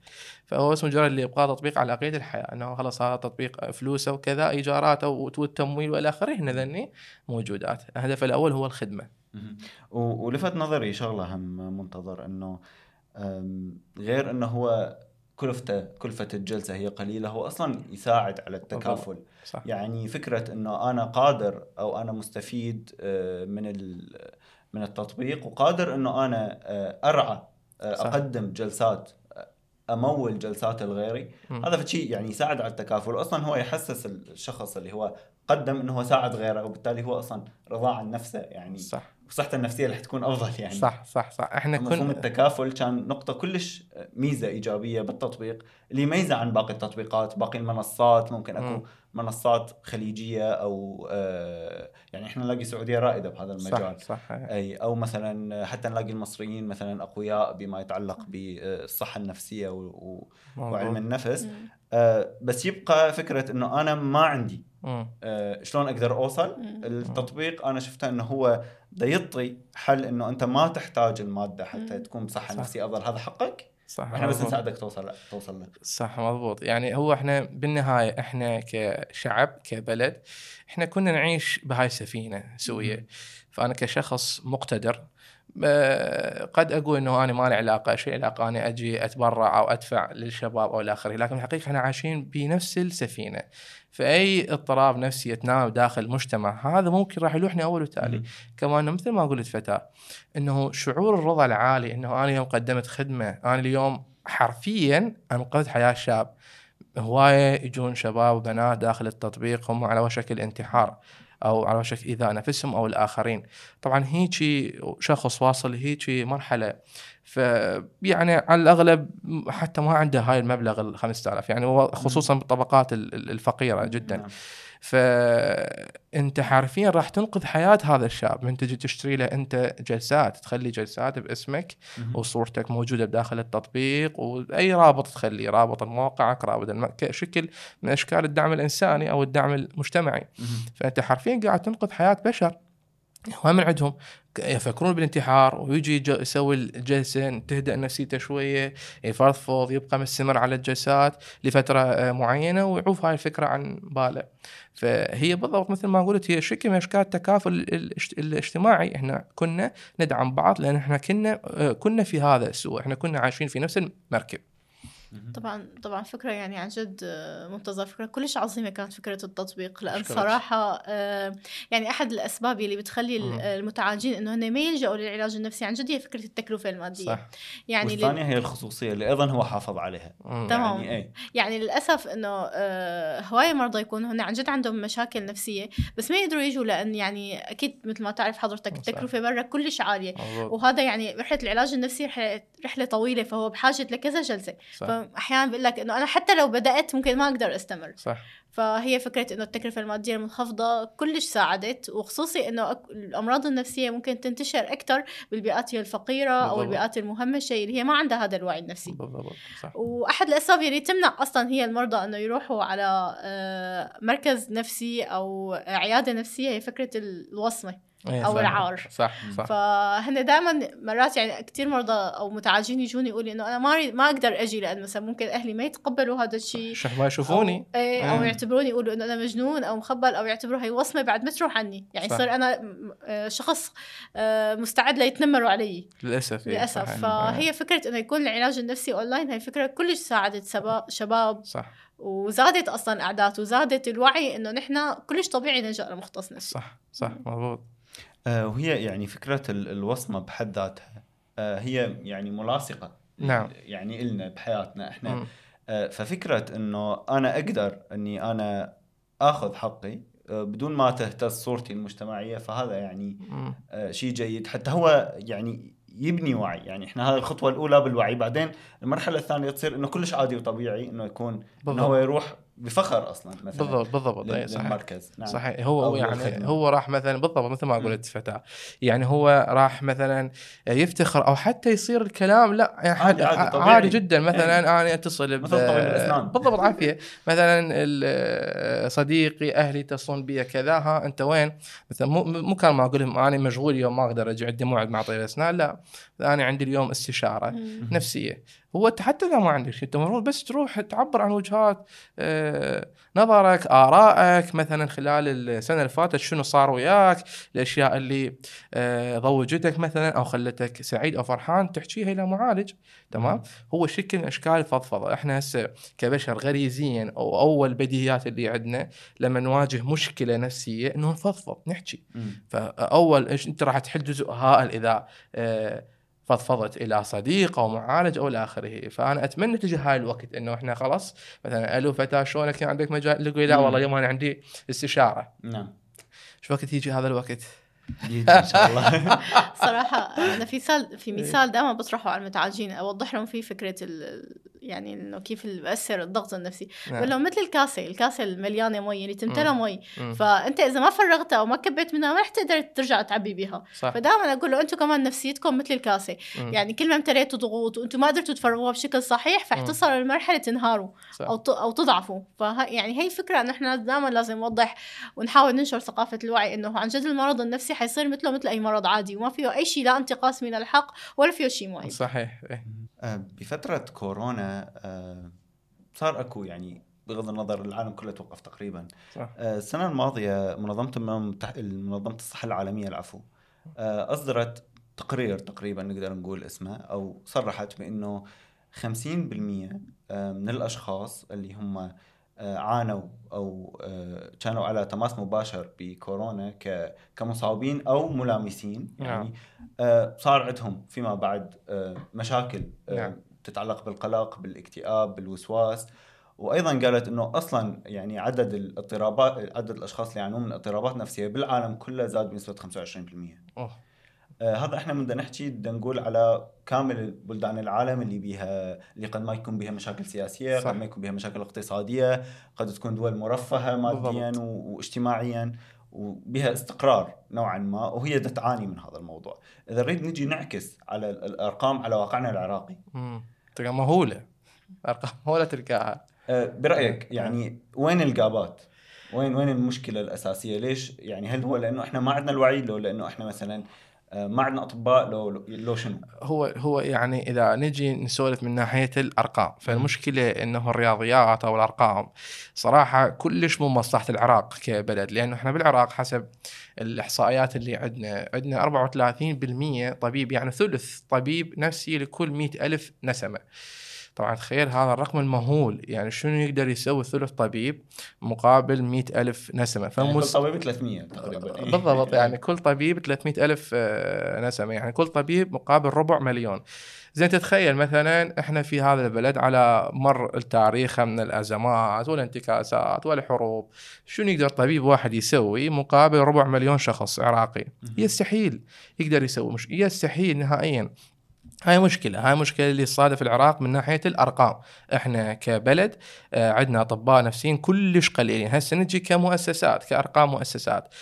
S1: فهو بس مجرد لإبقاء تطبيق على قيد الحياة. إنه خلاص هذا تطبيق فلوسه وكذا ايجاراته والتمويل والى آخره هن ذني موجودات. الهدف الأول هو
S3: الخدمة. ولفت نظري شغلة هم منتظر إنه غير إنه هو كلفته كلفة الجلسة هي قليلة هو أصلا يساعد على التكافل.
S1: صح.
S3: يعني فكرة إنه أنا قادر أو أنا مستفيد آه، من من التطبيق وقادر إنه أنا آه، أرعى
S1: صح.
S3: أقدم جلسات أمول جلسات الغيري
S1: مم.
S3: هذا شيء يعني يساعد على التكافل. واصلا هو يحسس الشخص اللي هو قدم إنه هو ساعد غيره وبالتالي هو أصلا رضاه عن نفسه يعني
S1: صح.
S3: صحته النفسية رح تكون أفضل يعني
S1: صح صح صح إحنا
S3: مفهوم
S1: كنا
S3: التكافل كان نقطة كلش ميزة إيجابية بالتطبيق اللي يميزه عن باقي التطبيقات باقي المنصات ممكن
S1: مم.
S3: أكو منصات خليجية أو آه، يعني إحنا نلاقي السعودية رائدة بهذا المجال
S1: صح صح
S3: أي أو مثلا حتى نلاقي المصريين مثلا أقوياء بما يتعلق بالصحة النفسية و- و- وعلم. النفس. آه، بس يبقى فكرة إنه أنا ما عندي. آه، شلون أقدر أوصل؟
S2: مم.
S3: التطبيق أنا شفته إنه هو دا يعطي حل إنه أنت ما تحتاج المادة حتى
S2: مم.
S3: تكون بصحه
S1: صح.
S3: نفسية افضل هذا حقك؟
S1: صح
S3: إحنا بس. نساعدك توصل توصل له.
S1: صح مضبوط. يعني هو إحنا بالنهاية إحنا كشعب كبلد إحنا كنا نعيش بهاي السفينة سويه فأنا كشخص مقتدر قد أقول إنه أنا ما لي علاقة شيء علاقة اني أجي أتبرع أو أدفع للشباب أو إلى اخره لكن الحقيقة إحنا عايشين بنفس السفينة. فأي اضطراب نفسي يتناول داخل المجتمع هذا ممكن راح يلوحني أول وتالي. كما انه مثل ما قلت فتاة إنه شعور الرضا العالي إنه أنا اليوم قدمت خدمة أنا اليوم حرفيا أنقذت حياة شاب هواية يجون شباب وبنات داخل التطبيق هم على وشك الانتحار أو على وشك إيذاء نفسهم أو الآخرين طبعا هيجي شخص واصل هيجي مرحلة ف يعني على الأغلب حتى ما عنده هاي المبلغ ال 5000 يعني خصوصا بالطبقات ال- ال- الفقيرة جدا
S3: نعم.
S1: فانت حرفيا راح تنقذ حياة هذا الشاب من تجي تشتري له أنت جلسات تخلي جلسات باسمك. وصورتك موجودة بداخل التطبيق وأي رابط تخليه رابط موقعك رابط. شكل من أشكال الدعم الإنساني أو الدعم المجتمعي. فأنت حرفيا قاعد تنقذ حياة بشر هم عندهم. يفكرون بالانتحار ويجي يج- يسوي الجلسه تهدأ نفسيته شوية يفضفض يبقى مستمر على الجلسات لفترة آه، معينة ويعوف هاي الفكرة عن باله. فهي بالضبط مثل ما قلت هي شكل من أشكال التكافل الاجت- الاجتماعي. إحنا كنا ندعم بعض لأن إحنا كنا آه، كنا في هذا السوء. إحنا كنا عايشين في نفس المركب.
S2: طبعا طبعا فكرة يعني عن جد آه، ممتازة فكرة كلش عظيمة كانت فكرة التطبيق لأن
S1: أشكرك.
S2: صراحة آه، يعني أحد الأسباب اللي بتخلي
S1: مم.
S2: المتعالجين إنه هن ما يلجأوا للعلاج النفسي عن جد هي فكرة التكلفة المادية
S1: صح
S2: يعني لل-
S3: والثانية هي الخصوصية اللي أيضا هو حافظ عليها
S1: مم.
S2: تمام.
S3: يعني إيه
S2: يعني للأسف إنه آه، هواية مرضى يكونوا هن عن جد عندهم مشاكل نفسية بس ما يقدروا يجوا لأن يعني أكيد مثل ما تعرف حضرتك. التكلفة برا كلش
S1: عالية.
S2: وهذا يعني رحلة العلاج النفسي رحلة رحلة طويلة فهو بحاجة لكذا جلسة
S1: صح
S2: فاحيانا بقول لك إنه أنا حتى لو بدأت ممكن ما أقدر أستمر.
S1: صح.
S2: فهي فكرة إنه التكلفة المادية المنخفضة كلش ساعدت وخصوصي إنه الأمراض النفسية ممكن تنتشر أكثر بالبيئات الفقيرة أو
S1: بالضبط.
S2: البيئات المهمشة اللي هي ما عندها هذا الوعي النفسي.
S1: بالضبط صح.
S2: وأحد الأسباب اللي تمنع أصلا هي المرضى إنه يروحوا على آه، مركز نفسي أو عيادة نفسية هي فكرة الوصمة.
S1: إيه، صح.
S2: العار.
S1: صح صح.
S2: فهن دائما مرات يعني كثير مرضى أو متعالجين يجوني يقولوا إنه أنا ما ما أقدر أجي لأن مثلا ممكن أهلي ما يتقبلوا هذا الشيء.
S1: شو ما يشوفوني.
S2: أو,
S1: إيه أو.
S2: يعتبروني يقولوا إنه أنا مجنون أو مخبل أو يعتبروا هي وصمة بعد ما تروح عني. يعني
S1: صح.
S2: صار أنا آه، شخص آه، مستعد ليتنمروا علي.
S1: للأسف إيه، للأسف.
S2: فهي فكرة إنه يكون العلاج النفسي اونلاين هي فكرة كلش ساعدت شباب.
S1: صح.
S2: وزادت أصلا أعداد وزادت الوعي إنه نحن كلش طبيعي نلجأ لمختص نفسي.
S1: صح صح مضبوط
S3: آه وهي يعني فكرة ال- الوصمة بحد ذاتها آه هي يعني ملاصقة
S1: نعم.
S3: يعني إلنا بحياتنا إحنا
S1: مم.
S3: آه ففكرة إنه أنا أقدر إني أنا آخذ حقي آه بدون ما تهتز صورتي المجتمعية فهذا يعني. آه شيء جيد حتى هو يعني يبني وعي يعني إحنا هذه الخطوة الأولى بالوعي بعدين المرحلة الثانية تصير إنه كلش عادي وطبيعي إنه يكون إنه
S1: بالضبط.
S3: هو يروح بفخر أصلا مثلا.
S1: بالضبط بالضبط. أي صحيح.
S3: للمركز. نعم.
S1: صحيح. هو يعني
S3: للخدمة.
S1: هو راح مثلا بالضبط مثل ما. قلت فتاة. يعني هو راح مثلا يفتخر أو حتى يصير الكلام لا يعني
S3: عادي-
S1: عادي,
S3: عادي، طبيعي.
S1: عادي جدا. مثلا أنا أتصل ب-. بالضبط عافية. مثلا ال- صديقي أهلي يتصلون بي كذا ها أنت وين؟ مثلا مو مو كان ما أقول لهم أنا مشغول اليوم ما أقدر أجي عندي موعد مع طبيب اسنان لا. أنا عندي اليوم استشارة
S2: مم.
S1: نفسية هو انت حتى إذا ما عندك شيء أنت المفروض بس تروح تعبر عن وجهات آه، نظرك آرائك مثلا خلال السنة اللي فاتت شنو صار وياك الأشياء اللي آه، ضوجتك مثلا أو خلتك سعيد أو فرحان تحكيها إلى معالج تمام؟ هو شكل من أشكال الفضفضة. إحنا هسه كبشر غريزيا أو أول بديهيات اللي عندنا لما نواجه مشكلة نفسية إنه نفضفض نحكي. فأول إيش أنت راح تحل جزء هائل إذا آه، فضفضت إلى صديق أو معالج أو إلى آخره. فأنا أتمنى تجي هاي الوقت إنه إحنا خلاص مثلا ألو فتاة شلونك؟ عندك مجال؟ يقول لا. والله اليوم أنا عندي استشارة.
S3: نعم.
S1: شو وقت يجي هذا الوقت؟
S3: ان شاء الله.
S2: صراحة أنا في مثال في مثال دائما بطرحه على المتعالجين أوضح لهم فيه فكرة ال يعني إنه كيف بيأثر الضغط النفسي. بقول لهم مثل الكاسة الكاسة المليانة مي اللي تمتلى مي.
S1: مم.
S2: فأنت إذا ما فرغتها أو ما كبيت منها ما رح تقدر ترجع تعبي بيها.
S1: صح.
S2: فدائما أقول له أنتم كمان نفسيتكم مثل الكاسة.
S1: مم.
S2: يعني كل ما امتليتوا ضغوط وأنتم ما قدرتوا تفرغوها بشكل صحيح
S1: مم.
S2: فحتصلوا لمرحلة تنهاروا
S1: صح.
S2: أو ت- أو تضعفوا فه يعني هي فكرة إنه إحنا دائما لازم نوضح ونحاول ننشر ثقافة الوعي إنه عن جد المرض النفسي حيصير مثله مثل أي مرض عادي وما فيه أي شيء لا انتقاص من الحق ولا فيه شيء معين
S1: صحيح إيه.
S3: آه، بفترة كورونا آه، صار أكو يعني بغض النظر العالم كله توقف تقريبا.
S1: صح.
S3: آه، السنة الماضية منظمة الأمم المتح- منظمة الصحة العالمية العفو أصدرت تقرير تقريبا نقدر نقول اسمه أو صرحت بأنه 50% آه، من الأشخاص اللي هم عانوا أو آه، كانوا على تماس مباشر بكورونا كمصابين أو ملامسين
S1: نعم.
S3: يعني آه، صار عندهم فيما بعد آه، مشاكل آه،
S1: نعم.
S3: تتعلق بالقلق بالاكتئاب بالوسواس وأيضا قالت إنه أصلا يعني عدد الاضطرابات عدد الأشخاص اللي يعانون من اضطرابات نفسية بالعالم كله زاد بنسبة 25%
S1: أوه.
S3: آه هذا إحنا بدنا نحكي بدنا نقول على كامل بلدان العالم اللي بيها اللي قد ما يكون بها مشاكل سياسية
S1: صح.
S3: قد ما يكون بها مشاكل اقتصادية قد تكون دول مرفهة ماديا
S1: بالضبط.
S3: واجتماعيا وبها استقرار نوعا ما وهي تعاني من هذا الموضوع. إذا نريد نجي نعكس على ال- الأرقام على واقعنا العراقي.
S1: تلقى مهولة. أرقام مهولة تلقاها.
S3: آه، برأيك يعني وين الجابات وين وين المشكلة الأساسية؟ ليش؟ يعني هل هو لأنه إحنا ما عندنا الوعي؟ لو لأنه إحنا مثلا ما عندنا أطباء لو لو شنو؟
S1: هو هو يعني إذا نجي نسولف من ناحية الأرقام فالمشكلة إنه الرياضيات أو الأرقام صراحة كلش مو مصلحة العراق كبلد لأنه إحنا بالعراق حسب الإحصائيات اللي عندنا عندنا 34% طبيب يعني ثلث طبيب نفسي لكل مئة ألف نسمة. طبعا تخيل هذا الرقم المهول. يعني شنو يقدر يسوي ثلث طبيب مقابل مئة ألف نسمة؟
S3: يعني كل
S1: فمس...
S3: طبيب 300 تقريبا.
S1: بالضبط. يعني كل طبيب 300 ألف آه، نسمة. يعني كل طبيب مقابل ربع مليون. زين تتخيل مثلا إحنا في هذا البلد على مر التاريخ من الأزمات والانتكاسات والحروب. شنو يقدر طبيب واحد يسوي مقابل ربع مليون شخص عراقي؟ يستحيل. يقدر يسوي مش يستحيل نهائيا. هاي مشكلة هاي مشكلة اللي صادف العراق من ناحية الأرقام. إحنا كبلد آه، عندنا أطباء نفسيين كلش قليلين. هسه نجي كمؤسسات كأرقام مؤسسات.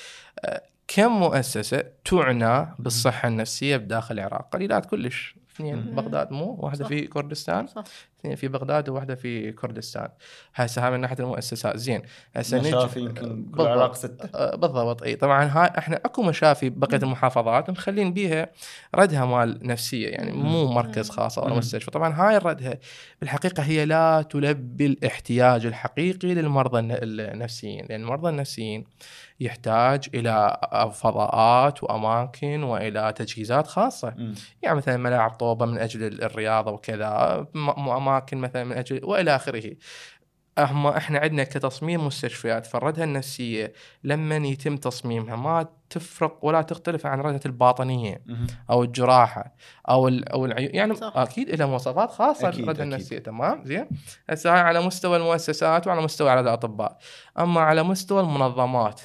S1: آه، كم مؤسسة تعنى بالصحة النفسية بداخل العراق. قليلات كلش. اثنين. بغداد مو واحدة
S2: صح.
S1: في كردستان.
S2: صح.
S1: اثنين في بغداد وواحدة في كردستان. هسه هاي من ناحية المؤسسات زين هسه نجي
S3: مشافي يمكن كل
S1: بالضبط.
S3: العراق ستة.
S1: آه، بالضبط. إي طبعا هاي إحنا أكو مشافي بقية المحافظات مخلين بيها ردها مال نفسية يعني مو مركز خاص
S3: مم.
S1: مستشفى. طبعا هاي الردها بالحقيقة هي لا تلبي الاحتياج الحقيقي للمرضى الن- النفسيين. لأن المرضى النفسيين يحتاج إلى فضاءات وأماكن وإلى تجهيزات خاصة.
S3: مم.
S1: يعني مثلا ملاعب طوبة من أجل الرياضة وكذا م- أماكن مثلا من أجل وإلى آخره. اما إحنا عندنا كتصميم مستشفيات فالردها النفسية لما يتم تصميمها ما تفرق ولا تختلف عن ردة
S3: الباطنية.
S1: أو الجراحة أو ال أو العيون يعني
S2: صح.
S1: أكيد لها مواصفات
S3: خاصة
S1: الردة
S3: أكيد.
S1: النفسية. تمام؟ زين. هسه على مستوى المؤسسات وعلى مستوى عدد الأطباء. أما على مستوى المنظمات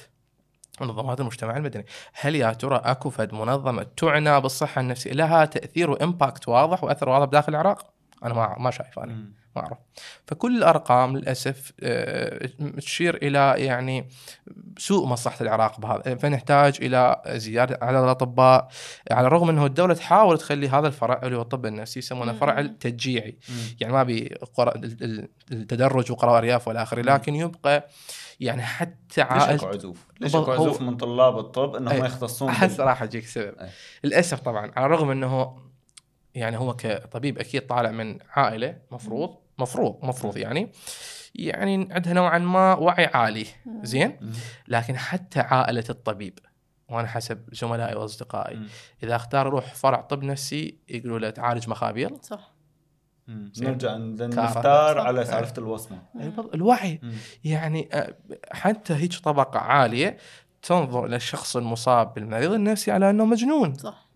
S1: منظمات المجتمع المدني هل يا ترى أكو فد منظمة تعنى بالصحة النفسية؟ لها تأثير و impact واضح وأثر واضح بداخل العراق؟ أنا ما ما شايف
S3: أنا.
S1: ما أعرف فكل الأرقام للأسف آه، تشير إلى يعني سوء مصلحة العراق بهذا فنحتاج إلى زيادة عدد الأطباء على الرغم إنه الدولة تحاول تخلي هذا الفرع اللي هو الطب النفسي يسمونه. فرع التشجيعي. يعني ما بي التدرج وقرى ارياف والى آخره لكن يبقى يعني حتى
S3: ليش اكو
S1: عائله
S3: عزوف؟ ليش عزوف من طلاب الطب إنهم
S1: أي.
S3: يختصون
S1: هسه راح أجيك سبب
S3: أي.
S1: للأسف طبعا على الرغم إنه يعني هو كطبيب أكيد طالع من عائلة مفروض مفروض مفروض يعني يعني عندها نوعا ما وعي عالي. زين. لكن حتى عائلة الطبيب وأنا حسب زملائي وأصدقائي
S3: مم.
S1: إذا أختار يروح فرع طب نفسي يقولوا له تعالج مخابير.
S2: صح.
S3: نرجع. نختار. على سالفه الوصمة.
S1: الوعي.
S3: مم.
S1: يعني حتى هيك طبقة عالية تنظر إلى الشخص المصاب بالمريض النفسي على أنه مجنون.
S2: صح.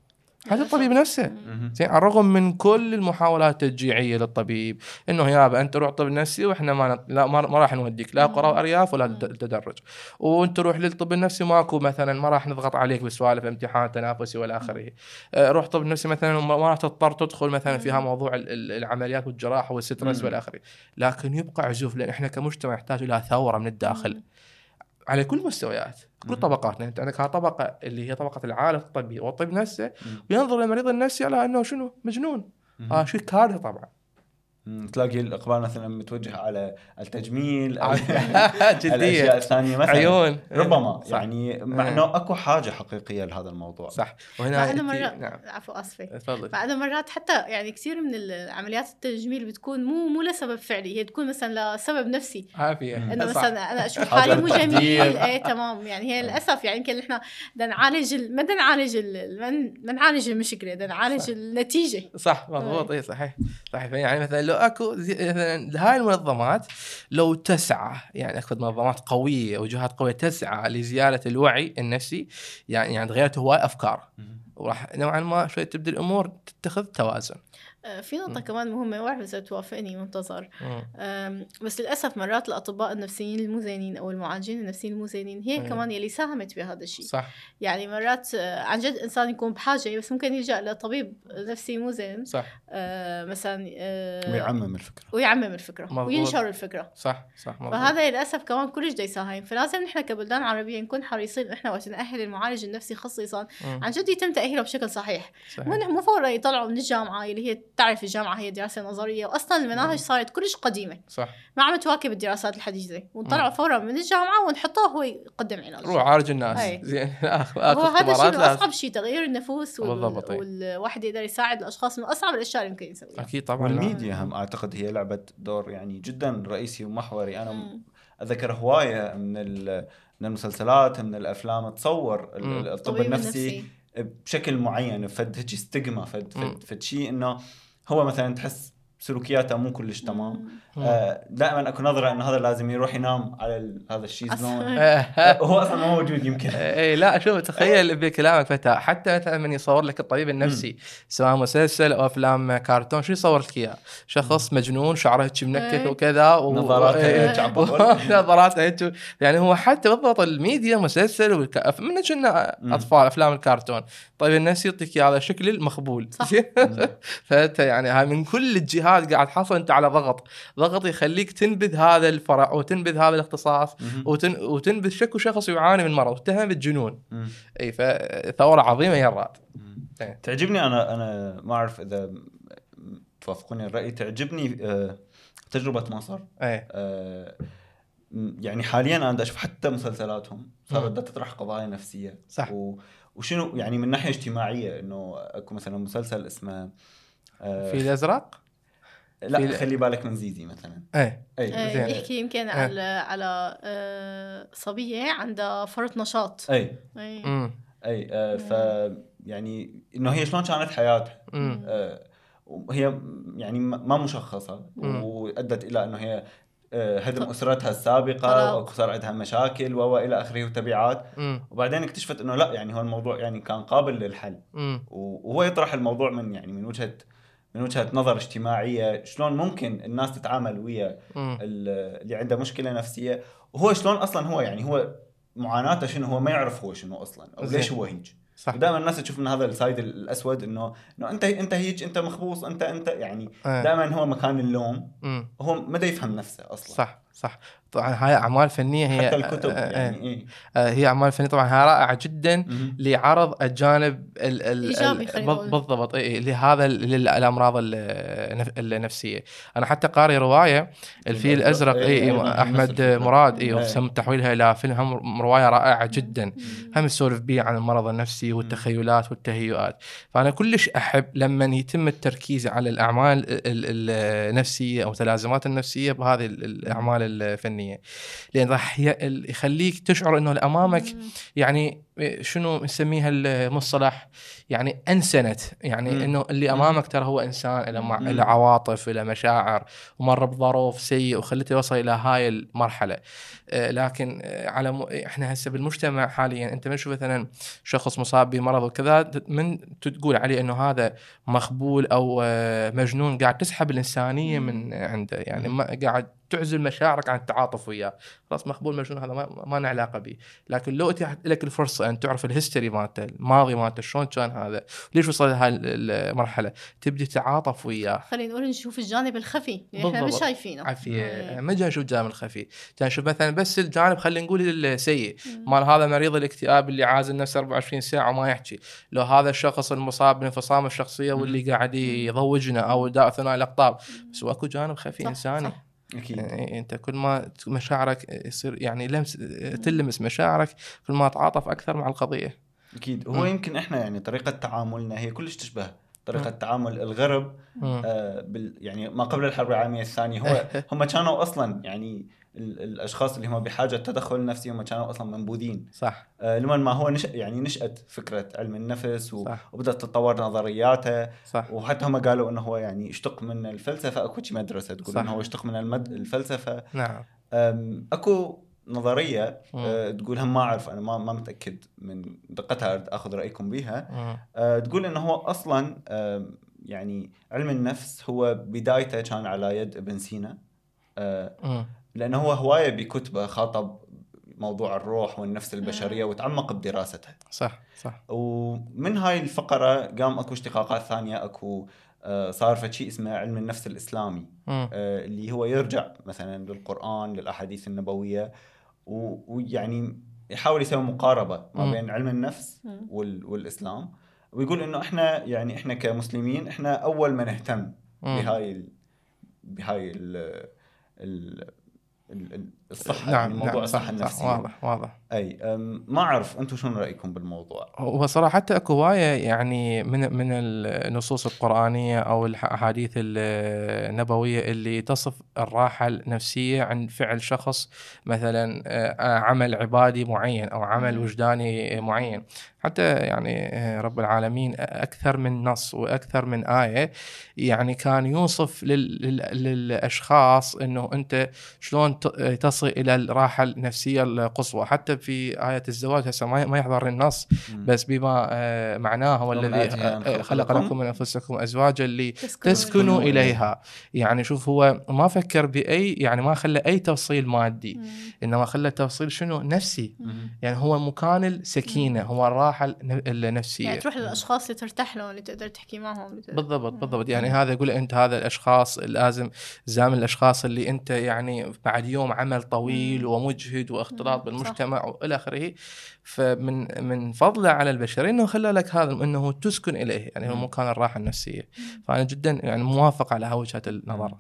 S1: حتى الطبيب نفسه. زين على الرغم من كل المحاولات التشجيعية للطبيب إنه يابا أنت روح طب نفسي وإحنا ما نط... لا ما, ما راح نوديك لا. قراء أرياف ولا تدرج. وأنت روح للطب النفسي ماكو مثلا ما راح نضغط عليك بسوالف امتحان تنافسي وإلى آخره. آه، روح طب نفسي مثلا ما راح تضطر تدخل مثلا فيها. موضوع ال- ال- العمليات والجراحة والسترس. وإلى آخره. لكن يبقى عزوف لأن إحنا كمجتمع نحتاج إلى ثورة من الداخل. على كل المستويات كل. طبقاتنا أنت عندك طبقة اللي هي طبقة العالم الطبي والطب نفسه. وينظر للمريض النفسي على أنه شنو مجنون. آه شيء كارثه طبعا.
S3: تلاقي الإقبال مثلا متوجه على التجميل
S1: جديه
S3: الأشياء الثانية مثلا.
S1: عيون.
S3: ربما
S1: صح.
S3: يعني مع
S1: آه.
S3: إنه أكو حاجة حقيقية لهذا الموضوع.
S1: صح. وهنا
S2: بعد مرات
S1: نعم.
S2: عفوا اسفه
S1: تفضل.
S2: بعد مرات حتى يعني كثير من العمليات التجميل بتكون مو مو لسبب فعلي هي تكون مثلا لسبب نفسي.
S1: عافية.
S2: إنه
S1: صح.
S2: مثلا أنا
S3: أشوف
S2: حالي مو. جميل. إيه تمام. يعني هي للأسف يعني يمكن إحنا بدنا نعالج ال- ما بدنا نعالج ال- ما نعالج المشكلة بدنا نعالج
S1: صح.
S2: النتيجة.
S1: صح مضبوط. اي صحيح. صحيح. يعني مثلا لو أكو هاي المنظمات لو تسعى يعني أكو منظمات قوية وجهات قوية تسعى لزيادة الوعي النفسي يعني يعني تغيرت هواي
S3: أفكار.
S1: وراح نوعا ما شوي تبدا الأمور تتخذ توازن
S2: في نقطة
S1: مم.
S2: كمان مهمة ما بعرف إذا توافقني منتظر. أم، بس للأسف مرات الأطباء النفسيين المو زينين أو المعالجين النفسيين المو زينين هي
S1: مم.
S2: كمان يلي ساهمت بهذا الشيء
S1: صح
S2: يعني مرات آه، عن جد إنسان يكون بحاجة بس ممكن يلجأ لطبيب نفسي مو زين
S1: صح
S2: آه، مثلا آه،
S3: ويعمم الفكرة
S2: ويعمم الفكرة
S1: مضبوط.
S2: وينشر الفكرة
S1: صح صح مضبوط.
S2: فهذا للأسف كمان كلش دا يساهم فلازم نحن كبلدان عربية نكون حريصين إحنا وقت نأهل المعالج النفسي خصيصا
S1: مم.
S2: عن جد يتم تأهيله بشكل صحيح
S1: صحيح.
S2: مو مو فورا يطلعوا من الجامعة اللي هي تعرف الجامعة هي دراسة نظرية واصلا
S1: مم.
S2: المناهج صارت كلش قديمة.
S1: صح.
S2: ما عم تواكب الدراسات الحديثة ونطلعوا فورا من الجامعة ونحطوه هو يقدم علاج.
S1: روح عالج الناس. زين. اخذ اخذ
S2: هو هذا الشيء. أصعب شيء تغيير النفوس وال...
S1: بالضبط، أي.
S2: والواحد يقدر يساعد الأشخاص من أصعب الأشياء اللي يمكن يسويها.
S1: أكيد طبعا.
S3: والميديا هم أعتقد هي لعبت دور يعني جدا رئيسي ومحوري. أنا
S2: مم.
S3: اتذكر هواية من ال- من المسلسلات من الأفلام تصور الطب النفسي. بشكل معين فد هيك ستيغما فد. فد, فد شيء إنه هو مثلا تحس سلوكياته مو كلش تمام. آه دائما أكو نظرة انه هذا لازم يروح ينام على ال- هذا الشيزلون
S1: آه.
S3: هو أصلا مو موجود يمكن
S1: اي لا شوف تخيل بكلامك فتى حتى مثلا من يصور لك الطبيب النفسي سواء مسلسل أو أفلام كرتون شو يصور لك إياه؟ شخص مجنون شعره هيك منكت
S2: إيه.
S1: وكذا و...
S3: نظاراته
S1: إيه.
S3: هيك
S1: يعني هو حتى بالضبط الميديا مسلسل والك... من كنا. أطفال أفلام الكرتون طيب النفسي يعطيك إياه على شكل المخبول
S2: صح.
S1: فأنت يعني هاي من كل الجهات قاعد تحصل أنت على ضغط ضغط يخليك تنبذ هذا الفرع وتنبذ هذا الاختصاص. وتن... وتنبذ شكو شخص يعاني من مرض واتهم بالجنون. إي فثورة عظيمة يا. إيه.
S3: تعجبني أنا أنا ما أعرف إذا توافقوني الرأي تعجبني آه، تجربة مصر
S1: إيه
S3: آه، يعني حاليا أنا أشوف حتى مسلسلاتهم صارت تطرح قضايا نفسية
S1: صح.
S3: و... وشنو يعني من ناحية اجتماعية إنه أكو مثلا مسلسل اسمه آه،
S1: في الأزرق
S3: لا
S1: في-
S3: خلي بالك من زيزي مثلا.
S1: إيه.
S3: اي
S2: آه،
S1: زين.
S2: بيحكي يمكن
S1: آه.
S2: على على آه، صبية عندها فرط نشاط.
S3: اي
S2: أي.
S1: امم
S3: اي آه، ف يعني إنه هي شلون كانت حياتها آه، وهي يعني ما ما مشخصة.
S1: مم.
S3: وأدت إلى إنه هي آه، هدم أسرتها
S2: السابقة.
S3: وصار عندها مشاكل و إلى آخره وتبعات. وبعدين اكتشفت إنه لا يعني هو الموضوع يعني كان قابل للحل. وهو يطرح الموضوع من يعني من وجهة من وجهة نظر اجتماعية شلون ممكن الناس تتعامل ويا ال- اللي عنده مشكلة نفسية؟ وهو شلون أصلا هو يعني هو معاناته شنو؟ هو ما يعرف هو شنو أصلا
S1: أو.
S3: ليش هو هيك
S1: صح.
S3: ودائما الناس تشوف من هذا السايد الأسود إنه إنه أنت أنت هيك أنت مخبوص أنت أنت يعني
S1: إيه.
S3: دائما هو مكان اللوم. هو ما يفهم نفسه أصلا.
S1: صح صح. طبعا هاي أعمال فنية هي
S3: حتى الكتب
S1: آه، آه،
S3: يعني إيه
S1: آه، هي أعمال فنية طبعا هاي رائعة جدا. لعرض الجانب ال ال. بالضبط اي لهذا ال- للامراض ال- النف- النفسية أنا حتى قاري رواية الفيل الأزرق
S3: إيه،
S1: اي
S3: إيه، نفس
S1: أحمد
S3: الفكرة.
S1: مراد اي
S3: إيه.
S1: وتم تحويلها إلى فيلم هم رواية رائعة جدا. هم يسولف بيه عن المرض النفسي والتخيلات والتهيؤات فأنا كلش أحب لما يتم التركيز على الأعمال ال- ال- النفسية أو المتلازمات النفسية بهذه ال- الأعمال الفنية لأن راح ي- ال- يخليك تشعر إنه اللي امامك. يعني شنو نسميها المصطلح يعني أنسنت يعني
S3: مم.
S1: إنه اللي. أمامك ترى هو إنسان له مع...
S3: مم.
S1: له عواطف له مشاعر ومر بظروف سيء وخلته يوصل إلى هاي المرحلة آه، لكن آه، على م... إحنا هسه بالمجتمع حاليا أنت من تشوف مثلا شخص مصاب بمرض وكذا من تقول عليه إنه هذا مخبول أو آه، مجنون قاعد تسحب
S2: الإنسانية.
S1: من عنده يعني ما قاعد تعزل مشاعرك عن التعاطف وياه خلاص مخبول مجنون هذا ما, ما علاقة به لكن لو اتيحت لك الفرصة ان تعرف ال history مالته الماضي مالته شلون كان هذا؟ ليش وصل لهاي المرحلة؟ تبدي تتعاطف وياه.
S2: خلينا نقول نشوف الجانب الخفي. اللي إحنا مش. شايفينه.
S1: عافية.
S2: إيه.
S1: ما جاي نشوف الجانب الخفي. جاي نشوف مثلا بس الجانب خلينا نقول السيء. مال هذا مريض الاكتئاب اللي عازل نفسه 24 ساعة وما يحكي. لو هذا الشخص المصاب بانفصام الشخصية واللي قاعد يضوجنا أو داء ثنائي الأقطاب. بس أكو جانب خفي
S2: صح،
S1: إنساني.
S2: صح.
S3: أكيد
S1: يعني أنت كل ما مشاعرك يصير يعني لمس تلمس مشاعرك كل ما تعاطف أكثر مع القضية
S3: أكيد هو
S1: مم.
S3: يمكن إحنا يعني طريقة تعاملنا هي كلش تشبه طريقة
S1: مم.
S3: تعامل الغرب. آه بال يعني ما قبل الحرب العالمية الثانية هو هم كانوا أصلا يعني الأشخاص اللي هم بحاجة تدخل نفسي هم كانوا أصلا منبوذين
S1: صح
S3: آه لمن ما هو نشأ يعني نشأت فكرة علم النفس و-
S1: صح.
S3: وبدأت تتطور نظرياته
S1: صح
S3: وحتى هم قالوا إنه هو يعني يشتق من الفلسفة أكو شي مدرسة تقول. إنه هو يشتق من المد الفلسفة
S1: نعم
S3: أكو
S1: نظرية.
S3: أه، تقول هم ما أعرف أنا ما ما متأكد من دقتها أخذ رأيكم بها. أه، تقول إنه هو أصلا أم، يعني علم النفس هو بدايته كان على يد ابن سينا آه،. لأنه هو هواية بكتبة خاطب موضوع الروح والنفس البشرية وتعمق بدراستها
S1: صح صح
S3: ومن هاي الفقرة قام أكو اشتقاقات ثانية أكو آه، صار في شيء اسمه علم النفس الإسلامي
S1: مم.
S3: آه، اللي هو يرجع مثلا للقرآن للأحاديث النبوية ويعني يحاول يسوي مقاربة ما. بين علم النفس. وال- والإسلام ويقول إنه إحنا يعني إحنا كمسلمين إحنا أول ما نهتم
S1: مم.
S3: بهاي ال... بهاي ال... ال... ال... ال- الصحة
S1: نعم
S3: يعني موضوع
S1: نعم
S3: الصحة
S1: صح,
S3: النفسية.
S1: صح واضح واضح.
S3: أي ما أعرف أنتم شنو رأيكم بالموضوع؟
S1: هو صراحة حتى اكو هواية يعني من من النصوص القرآنية أو الأحاديث النبوية اللي تصف الراحة النفسية عند فعل شخص مثلا آه، عمل عبادي معين أو عمل. وجداني معين. حتى يعني آه، رب العالمين أكثر من نص وأكثر من آية. يعني كان يوصف لل- لل- للأشخاص إنه أنت شلون ت- تصل إلى الراحة النفسية القصوى. حتى في آية الزواج هسه ما ما يحضر النص بس بما آه، معناه هو الذي آه،
S3: خلق لكم
S1: من أنفسكم أزواجا
S2: تسكنوا
S1: لتسكنوا
S3: إليها.
S1: إليها. يعني شوف هو ما فكر بأي يعني ما خلى أي تفصيل مادي. إنما خلى تفصيل شنو؟ نفسي. يعني هو مكان السكينة هو الراحه الن- النفسية
S2: يعني تروح للأشخاص اللي ترتاح لهم اللي تقدر تحكي معهم تقدر-
S1: بالضبط. بالضبط يعني هذا يقول أنت هذا الأشخاص لازم زام الأشخاص اللي أنت يعني بعد يوم عمل طويل. ومجهد واختلاط. بالمجتمع وإلى آخره فمن من فضله على البشر إنه خلى لك هذا إنه تسكن إليه يعني هو. مكان الراحة النفسية فأنا جدا يعني موافق على وجهة النظر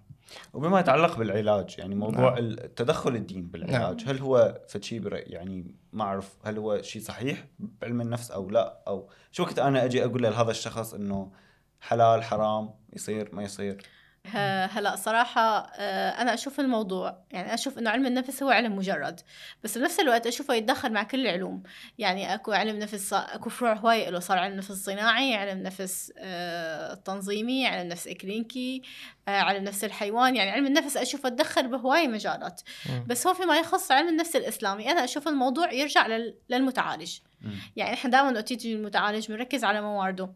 S3: وبما يتعلق بالعلاج يعني موضوع
S1: نعم.
S3: التدخل الدين بالعلاج هل هو فشي برأي يعني ما أعرف هل هو شيء صحيح بعلم النفس أو لا؟ أو شو وقت أنا أجي أقول لهذا الشخص إنه حلال حرام يصير ما يصير؟
S2: هلا صراحة آه، أنا أشوف الموضوع يعني أشوف إنه علم النفس هو علم مجرد بس بنفس الوقت أشوفه يتدخل مع كل العلوم يعني أكو علم نفس أكو فروع هواية له صار علم نفس صناعي علم نفس آه، تنظيمي علم نفس إكلينيكي آه، علم نفس الحيوان يعني علم النفس أشوفه تدخل بهواي مجالات. بس هو فيما يخص علم النفس الإسلامي أنا أشوف الموضوع يرجع لل- للمتعالج. يعني إحنا دائما وقت يجي المتعالج بنركز على موارده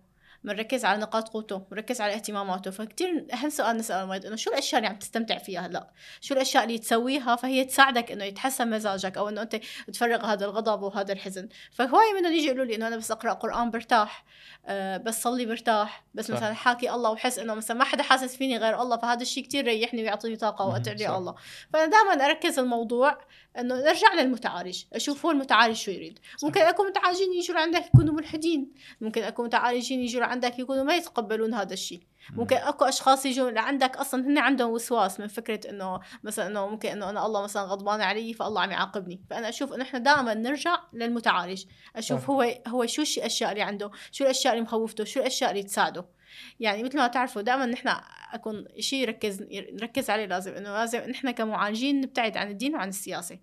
S2: بنركز على نقاط قوته بنركز على اهتماماته فكتير أهم سؤال نسال المريض إنه شو الأشياء اللي عم تستمتع فيها هلأ؟ شو الأشياء اللي تسويها فهي تساعدك إنه يتحسن مزاجك أو إنه أنت تفرغ هذا الغضب وهذا الحزن؟ فهواي منهم يجي يقولوا لي إنه أنا بس أقرأ قرآن برتاح أه بس صلي برتاح بس
S1: صح.
S2: مثلا حاكي الله وحس إنه مثلا ما حدا حاسس فيني غير الله فهذا الشيء كتير ريحني ويعطيني
S3: طاقة
S2: وقت الله. فأنا دائما أركز الموضوع إنه نرجع للمتعالج أشوف هو المتعالج شو يريد. ممكن اكو متعالجين يجوا لعندك يكونوا ملحدين ممكن اكو متعالجين يجوا لعندك يكونوا ما يتقبلون هذا الشيء. ممكن أكو أشخاص يجوا لعندك أصلا هن عندهم وسواس من فكرة إنه مثلا إنه ممكن إنه أنا الله مثلا غضبان علي فالله عم يعاقبني. فأنا أشوف إنه إحنا دائما نرجع للمتعالج. أشوف
S1: صح.
S2: هو هو شو الاشياء اللي عنده؟ شو الأشياء اللي مخوفته؟ شو الأشياء اللي تساعده؟ يعني مثل ما تعرفوا دائما نحن أكون شيء يركز نركز عليه لازم. إنه لازم نحن كمعالجين نبتعد عن الدين وعن السياسة.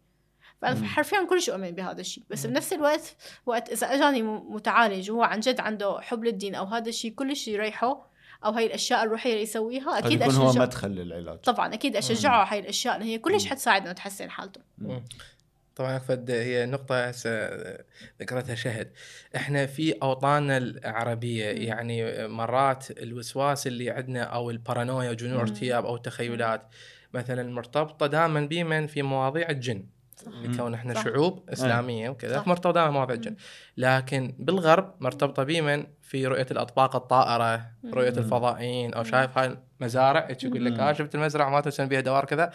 S3: فأنا.
S2: حرفيا كلش أؤمن بهذا الشيء. بس. بنفس الوقت وقت إذا إجاني متعالج وهو عن جد عنده حب للدين أو هذا الشيء كلش يريحه أو هاي الأشياء الروحية اللي يسويها أكيد
S3: يكون هو مدخل للعلاج.
S2: طبعا أكيد أشجعه على هاي الأشياء لأن هي كلش حتساعد انه تحسن حالته.
S3: مم.
S1: طبعا فد هي نقطة هسه ذكرتها شهد. إحنا في أوطاننا العربية
S2: مم.
S1: يعني مرات الوسواس اللي عندنا أو البارانويا جنون. ارتياب أو التخيلات مثلا مرتبطة دائما بيمن في مواضيع الجن. لكون إحنا
S2: صح.
S1: شعوب إسلامية وكذا
S2: صح.
S1: مرتبطه دائما مواضيع الجن لكن بالغرب مرتبطة بيمن في رؤية
S2: الأطباق
S1: الطائرة.
S3: رؤية.
S1: الفضائيين
S2: أو.
S1: شايف هاي المزارع يقول لك. ها شفت المزرعة ما تسوي بها دوار كذا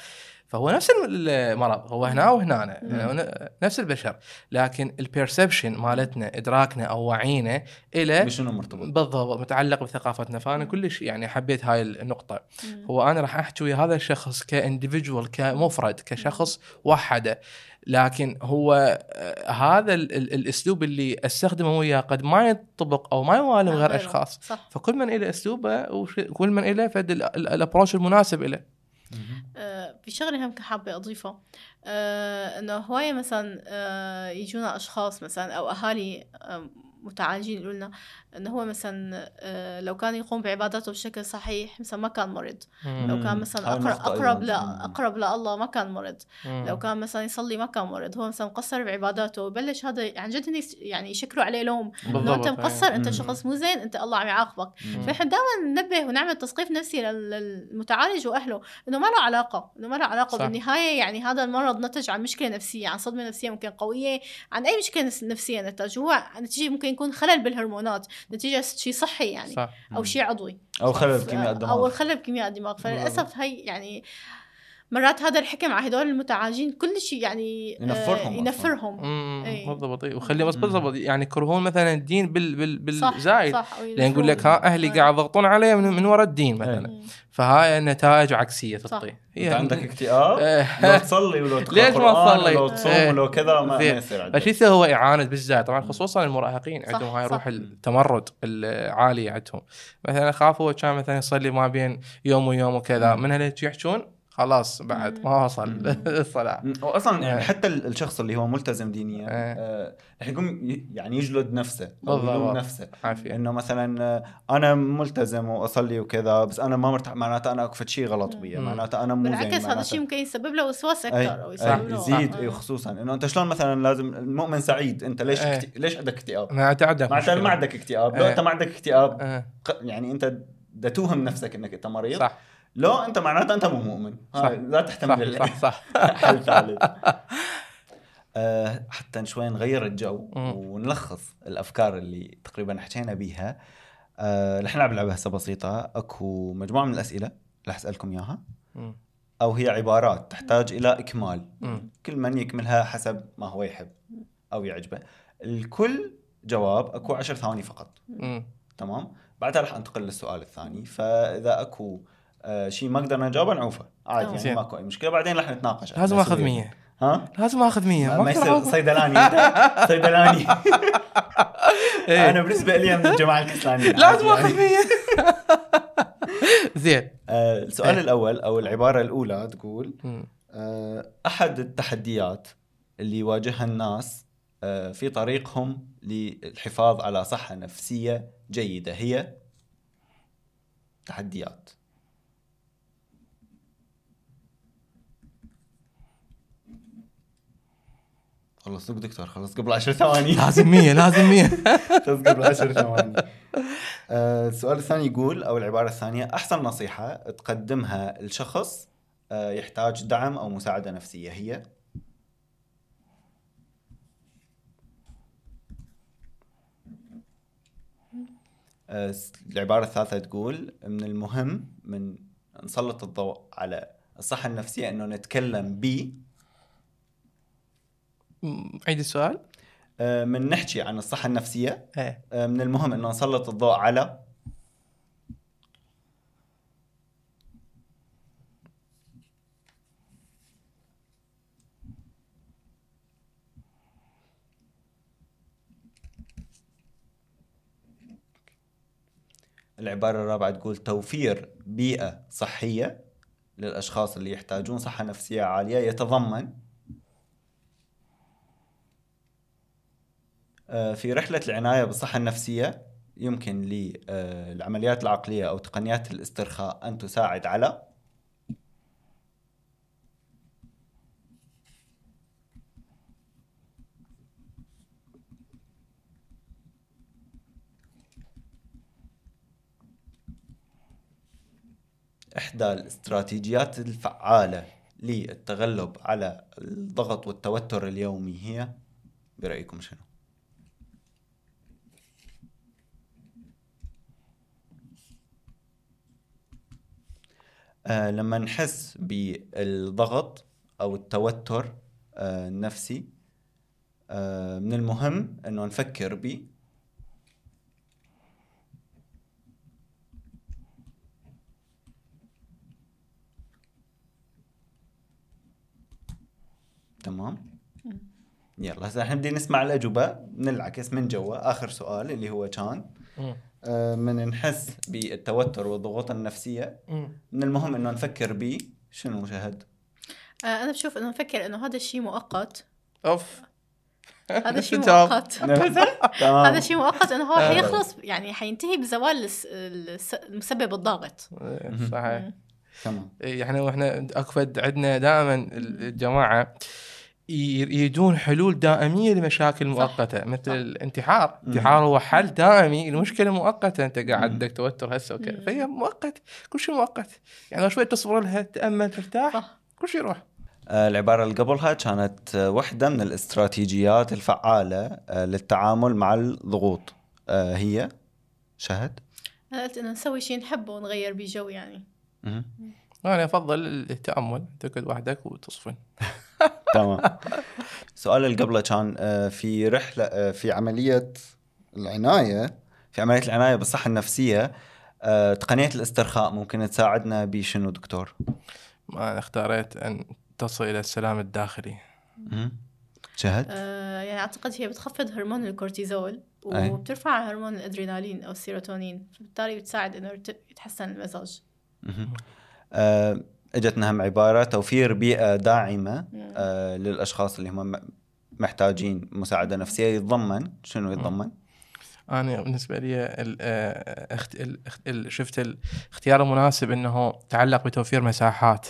S1: فهو نفس المرض هو هنا وهنا. يعني نفس البشر لكن ال perception مالتنا إدراكنا أو وعينا إلى
S3: بشنو مرتبط؟
S1: بالضبط متعلق بثقافتنا
S2: فأنا.
S1: كلش يعني حبيت هاي النقطة
S2: مم.
S1: هو أنا راح أحكي ويا هذا الشخص ك individual كمفرد كشخص وحده لكن هو آه، هذا ال- ال- الأسلوب اللي أستخدمه وياه قد ما يطبق أو ما يوالم غير. أشخاص
S2: صح
S1: فكل من له أسلوبه وكل من له فد ال- ال- ال approach المناسب له
S2: في شغلة هم حابه اضيفها آه، إنه هواية مثلا آه، يجونا أشخاص مثلا أو أهالي آه، متعالجين يقولوا لنا انه هو مثلا آه، لو كان يقوم بعباداته بشكل صحيح مثلا ما كان مرض لو. كان مثلا
S3: أقرب
S2: اقرب
S3: أيضاً.
S2: ل...
S3: مم.
S2: أقرب لله ما كان مرض. لو كان مثلا يصلي ما كان مرض هو مثلا مقصر بعباداته وبلش هذا عن جد يعني يشكروا عليه لوم
S1: إنه
S2: أنت مقصر
S3: أنت.
S2: شخص مو زين أنت الله عم يعاقبك. فنحن دائما ننبه ونعمل تثقيف نفسي لل- للمتعالج وأهله إنه ما له علاقة إنه ما له علاقة
S1: صح.
S2: بالنهاية يعني هذا المرض نتج عن مشكلة نفسية عن صدمة نفسية ممكن قوية عن أي مشكلة نفسية نتج هو نتيجة ممكن يكون خلل بالهرمونات نتيجة شيء صحي يعني
S1: صح.
S2: أو شيء عضوي.
S3: أو خلل بكيمياء الدماغ.
S2: أو الخلل بكيمياء الدماغ. فللأسف هي يعني مرات هذا الحكم على هدول المتعالجين كل شيء يعني آه،
S3: ينفرهم أصلاً.
S2: ينفرهم. إيه.
S1: بالضبط إيه. وخلي بس. بالضبط يعني يكرهون مثلا الدين بال بال
S2: صح
S1: بالزايد
S2: صح
S1: لأن يقول لك ها أهلي قاعد يضغطون علي من, من وراء الدين مثلا
S2: مم.
S1: فهاي نتائج عكسية
S2: صح.
S1: تطي
S3: أنت عندك اكتئاب
S1: إيه.
S3: لو تصلي ولو تقرأ
S1: ليش ما تصلي؟
S3: ولو تصوم
S1: إيه.
S3: ولو كذا ما. يصير عندك
S1: يسوي هو إعانة بالذات طبعا خصوصا المراهقين عندهم هاي. روح التمرد العاليه عندهم مثلا خاف هو كان مثلا يصلي ما بين يوم ويوم وكذا. من يجي يحجون خلاص بعد ما وصل
S3: مم. واصلا يعني
S1: إيه.
S3: حتى ال- الشخص اللي هو ملتزم دينيا
S1: إيه.
S3: آه، رح يقوم يعني يجلد نفسه
S1: بالضبط.
S3: يلوم نفسه
S1: عافية
S3: إنه مثلا آه، أنا ملتزم وأصلي وكذا بس أنا ما مرتاح معناته أنا أكفت شيء غلط بي. معناته أنا مو زين
S2: بالعكس هذا الشيء ممكن يسبب له وسواس أكثر
S3: أو
S2: يسبب له
S3: يزيد
S2: آه.
S3: أي خصوصا إنه أنت شلون مثلا لازم المؤمن سعيد أنت ليش
S1: أي.
S3: ليش عندك اكتئاب؟
S1: ما انت عندك
S3: معناته. ما عندك اكتئاب لو. أنت ما عندك اكتئاب
S1: آه،
S3: يعني أنت دا توهم نفسك إنك أنت مريض
S1: صح
S3: لو انت معناته انت مو مؤمن.
S1: صح.
S3: لا تحتمل
S1: صح صح صح.
S3: ثالث. آه، حتى شوي نغير الجو. ونلخص الأفكار اللي تقريبا حكينا بيها. آه، رح نلعب لعبة هسه بسيطة. أكو مجموعة من الأسئلة رح أسألكم
S1: إياها.
S3: أو هي عبارات تحتاج إلى إكمال.
S1: مم.
S3: كل من يكملها حسب ما هو يحب أو يعجبه. الكل جواب أكو عشر ثواني فقط.
S1: مم.
S3: تمام؟ بعدها راح أنتقل للسؤال الثاني. فإذا أكو آه شيء ما قدرنا نجاوبه نعوفه عادي. يعني. ماكو أي مشكلة بعدين راح نتناقش
S1: لازم أخذ 100
S3: ها
S1: لازم أخذ 100
S3: ما, يصير. صيدلاني انت صيدلاني
S1: إيه.
S3: أنا بالنسبة لي من الجماعة الكسلانيين
S1: لازم أخذ
S3: يعني.
S1: 100 زين
S3: آه السؤال
S1: إيه.
S3: الأول أو العبارة الأولى تقول. آه أحد التحديات اللي يواجهها الناس آه في طريقهم للحفاظ على صحة نفسية جيدة هي تحديات خلص دكتور خلص قبل عشر ثواني.
S1: لازم 100 لازم 100
S3: خلص قبل عشر ثواني. آه، السؤال الثاني يقول أو العبارة الثانية أحسن نصيحة تقدمها لشخص آه، يحتاج دعم أو مساعدة نفسية هي؟ آه، العبارة الثالثة تقول من المهم من نسلط الضوء على الصحة النفسية إنه نتكلم ب
S1: مم. عيد السؤال
S3: آه، من نحكي عن الصحة النفسية.
S1: إيه.
S3: آه، من المهم إنه نسلط الضوء على العبارة الرابعة تقول توفير بيئة صحية للأشخاص اللي يحتاجون صحة نفسية عالية يتضمن في رحلة العناية بالصحة النفسية يمكن للعمليات العقلية أو تقنيات الاسترخاء أن تساعد على إحدى الاستراتيجيات الفعالة للتغلب على الضغط والتوتر اليومي هي برأيكم شنو؟ آه لما نحس بالضغط أو التوتر آه النفسي آه من المهم أنه نفكر ب تمام. يلا هسه إحنا بدي نسمع الأجوبة ننعكس من جوا. آخر سؤال اللي هو كان. من نحس بالتوتر والضغوط
S1: النفسية.
S3: من المهم إنه نفكر ب شنو شهد
S2: آه، أنا بشوف إنه نفكر إنه هذا الشيء مؤقت.
S1: أوف.
S2: هذا شيء. مؤقت.
S3: تمام.
S2: هذا شيء مؤقت إنه هو
S1: آه.
S2: حيخلص يعني حينتهي بزوال المسبب الضاغط.
S1: إيه،. صحيح.
S3: تمام.
S1: إيه، إحنا وإحنا أكفد عندنا دائما الجماعة. يريدون حلول دائمية لمشاكل مؤقتة مثل
S2: صح.
S1: الانتحار،
S3: مم.
S1: الانتحار هو حل دائمي لمشكلة مؤقتة. انت قاعد. عندك توتر هسه وكذا. فهي مؤقت كل شيء مؤقت. يعني لو شوي تصبر لها تأمل ترتاح
S2: صح.
S1: كل شيء يروح.
S3: آه، العبارة اللي قبلها كانت آه، واحدة من الاستراتيجيات الفعالة آه، للتعامل مع الضغوط. هي؟ شهد؟
S2: أنا قلت إنه نسوي شيء نحبه ونغير بيه جو يعني.
S3: مهم.
S1: أنا أفضل التأمل تقعد وحدك وتصفن.
S3: تمام السؤال اللي قبله كان آه، في رحلة آه، في عملية العناية في عملية العناية بالصحة النفسية آه، تقنية الاسترخاء ممكن تساعدنا بشنو دكتور؟
S1: أنا اختاريت أن تصل إلى السلام الداخلي.
S3: شهد؟
S2: آه يعني أعتقد هي بتخفض هرمون الكورتيزول. وبترفع هرمون الأدرينالين أو السيروتونين فبالتالي بتساعد إنه يتحسن المزاج.
S3: آه، اجتنا هم عبارة توفير بيئة داعمة
S2: مم.
S3: آه، للأشخاص اللي هم محتاجين مساعدة نفسية يتضمن شنو يتضمن؟
S1: أنا بالنسبة لي ال- آه، ال- ال- شفت الاختيار المناسب إنه تعلق بتوفير مساحات